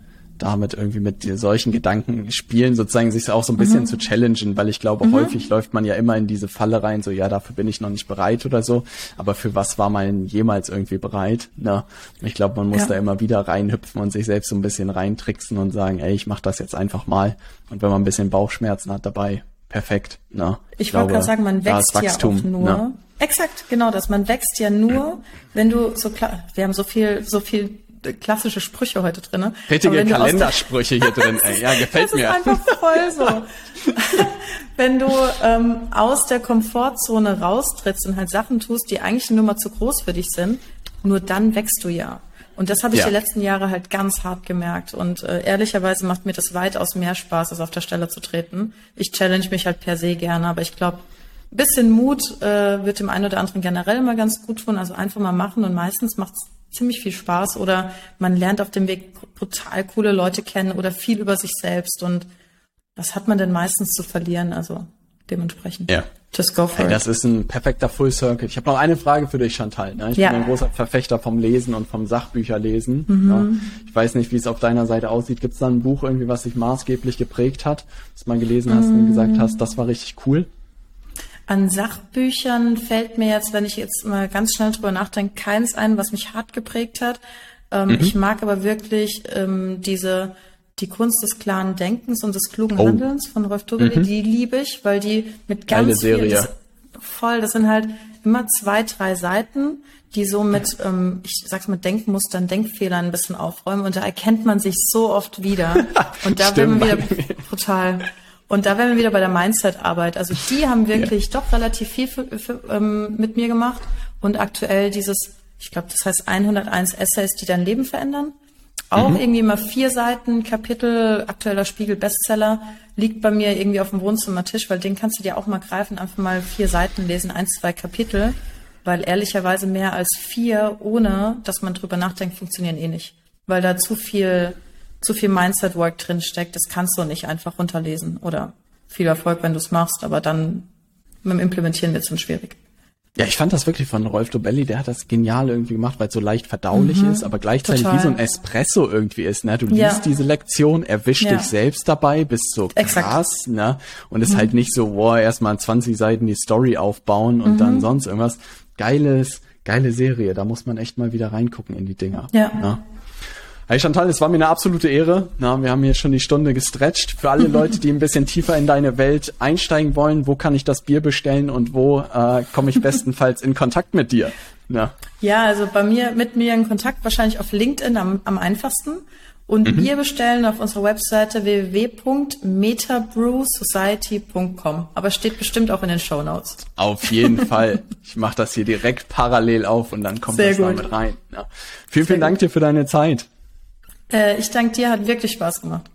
damit irgendwie mit solchen Gedanken spielen, sozusagen sich auch so ein bisschen mhm. zu challengen, weil ich glaube, mhm. häufig läuft man ja immer in diese Falle rein, so ja, dafür bin ich noch nicht bereit oder so, aber für was war man jemals irgendwie bereit? Ne? Ich glaube, man muss ja. da immer wieder reinhüpfen und sich selbst so ein bisschen reintricksen und sagen, ey, ich mache das jetzt einfach mal. Und wenn man ein bisschen Bauchschmerzen hat dabei, perfekt. Ne? Ich, ich wollte gerade sagen, man wächst ja auch nur. Ne? Exakt, genau das. Man wächst ja nur, wenn du so klar, wir haben so viel, so viel klassische Sprüche heute drin. Richtige Kalendersprüche hier drin, ey. Ja, gefällt das mir. Das ist einfach voll so. wenn du ähm, aus der Komfortzone raustrittst und halt Sachen tust, die eigentlich nur mal zu groß für dich sind, nur dann wächst du ja. Und das habe ich ja. die letzten Jahre halt ganz hart gemerkt. Und äh, ehrlicherweise macht mir das weitaus mehr Spaß, als auf der Stelle zu treten. Ich challenge mich halt per se gerne, aber ich glaube, bisschen Mut äh, wird dem einen oder anderen generell immer ganz gut tun. Also einfach mal machen und meistens macht's ziemlich viel Spaß oder man lernt auf dem Weg total coole Leute kennen oder viel über sich selbst und was hat man denn meistens zu verlieren? Also dementsprechend. Ja. Just go for hey, it. Das ist ein perfekter Full Circle. Ich habe noch eine Frage für dich, Chantal. Ne? Ich ja. bin ein großer Verfechter vom Lesen und vom Sachbücherlesen. Mhm. Ja. Ich weiß nicht, wie es auf deiner Seite aussieht. Gibt es da ein Buch irgendwie, was dich maßgeblich geprägt hat, was du mal gelesen hast mhm. und gesagt hast, das war richtig cool? An Sachbüchern fällt mir jetzt, wenn ich jetzt mal ganz schnell drüber nachdenke, keins ein, was mich hart geprägt hat. Ähm, mhm. Ich mag aber wirklich ähm, diese die Kunst des klaren Denkens und des klugen oh. Handelns von Rolf Tobeli, mhm. die liebe ich, weil die mit ganz Serie. viel, das, voll, das sind halt immer zwei, drei Seiten, die so mit, ähm, ich sag's mal, Denkmustern, Denkfehlern ein bisschen aufräumen und da erkennt man sich so oft wieder. Und da wird man wieder total. Und da wären wir wieder bei der Mindset-Arbeit. Also die haben wirklich ja. doch relativ viel für, für, ähm, mit mir gemacht. Und aktuell dieses, ich glaube, das heißt 101 Essays, die dein Leben verändern. Auch mhm. irgendwie mal vier Seiten, Kapitel, aktueller Spiegel, Bestseller, liegt bei mir irgendwie auf dem Wohnzimmertisch, weil den kannst du dir auch mal greifen, einfach mal vier Seiten lesen, eins, zwei Kapitel. Weil ehrlicherweise mehr als vier, ohne dass man drüber nachdenkt, funktionieren eh nicht. Weil da zu viel zu viel Mindset-Work drin steckt, das kannst du nicht einfach runterlesen. Oder viel Erfolg, wenn du es machst, aber dann mit dem Implementieren wird es dann schwierig. Ja, ich fand das wirklich von Rolf Dobelli, der hat das genial irgendwie gemacht, weil es so leicht verdaulich mhm, ist, aber gleichzeitig total. wie so ein Espresso irgendwie ist, ne? Du liest ja. diese Lektion, erwischst ja. dich selbst dabei, bist so krass, Exakt. ne? Und ist mhm. halt nicht so, boah, erstmal 20 Seiten die Story aufbauen und mhm. dann sonst irgendwas. Geiles, geile Serie, da muss man echt mal wieder reingucken in die Dinger. Ja. Ne? Hey Chantal, es war mir eine absolute Ehre. Na, wir haben hier schon die Stunde gestretcht. Für alle Leute, die ein bisschen tiefer in deine Welt einsteigen wollen, wo kann ich das Bier bestellen und wo äh, komme ich bestenfalls in Kontakt mit dir? Ja. ja, also bei mir, mit mir in Kontakt wahrscheinlich auf LinkedIn am, am einfachsten. Und mhm. Bier bestellen auf unserer Webseite www.metabrewsociety.com. Aber steht bestimmt auch in den Show Notes. Auf jeden Fall. Ich mache das hier direkt parallel auf und dann kommt Sehr das gut. da mit rein. Ja. Vielen, Sehr vielen Dank gut. dir für deine Zeit. Äh, ich danke dir, hat wirklich Spaß gemacht.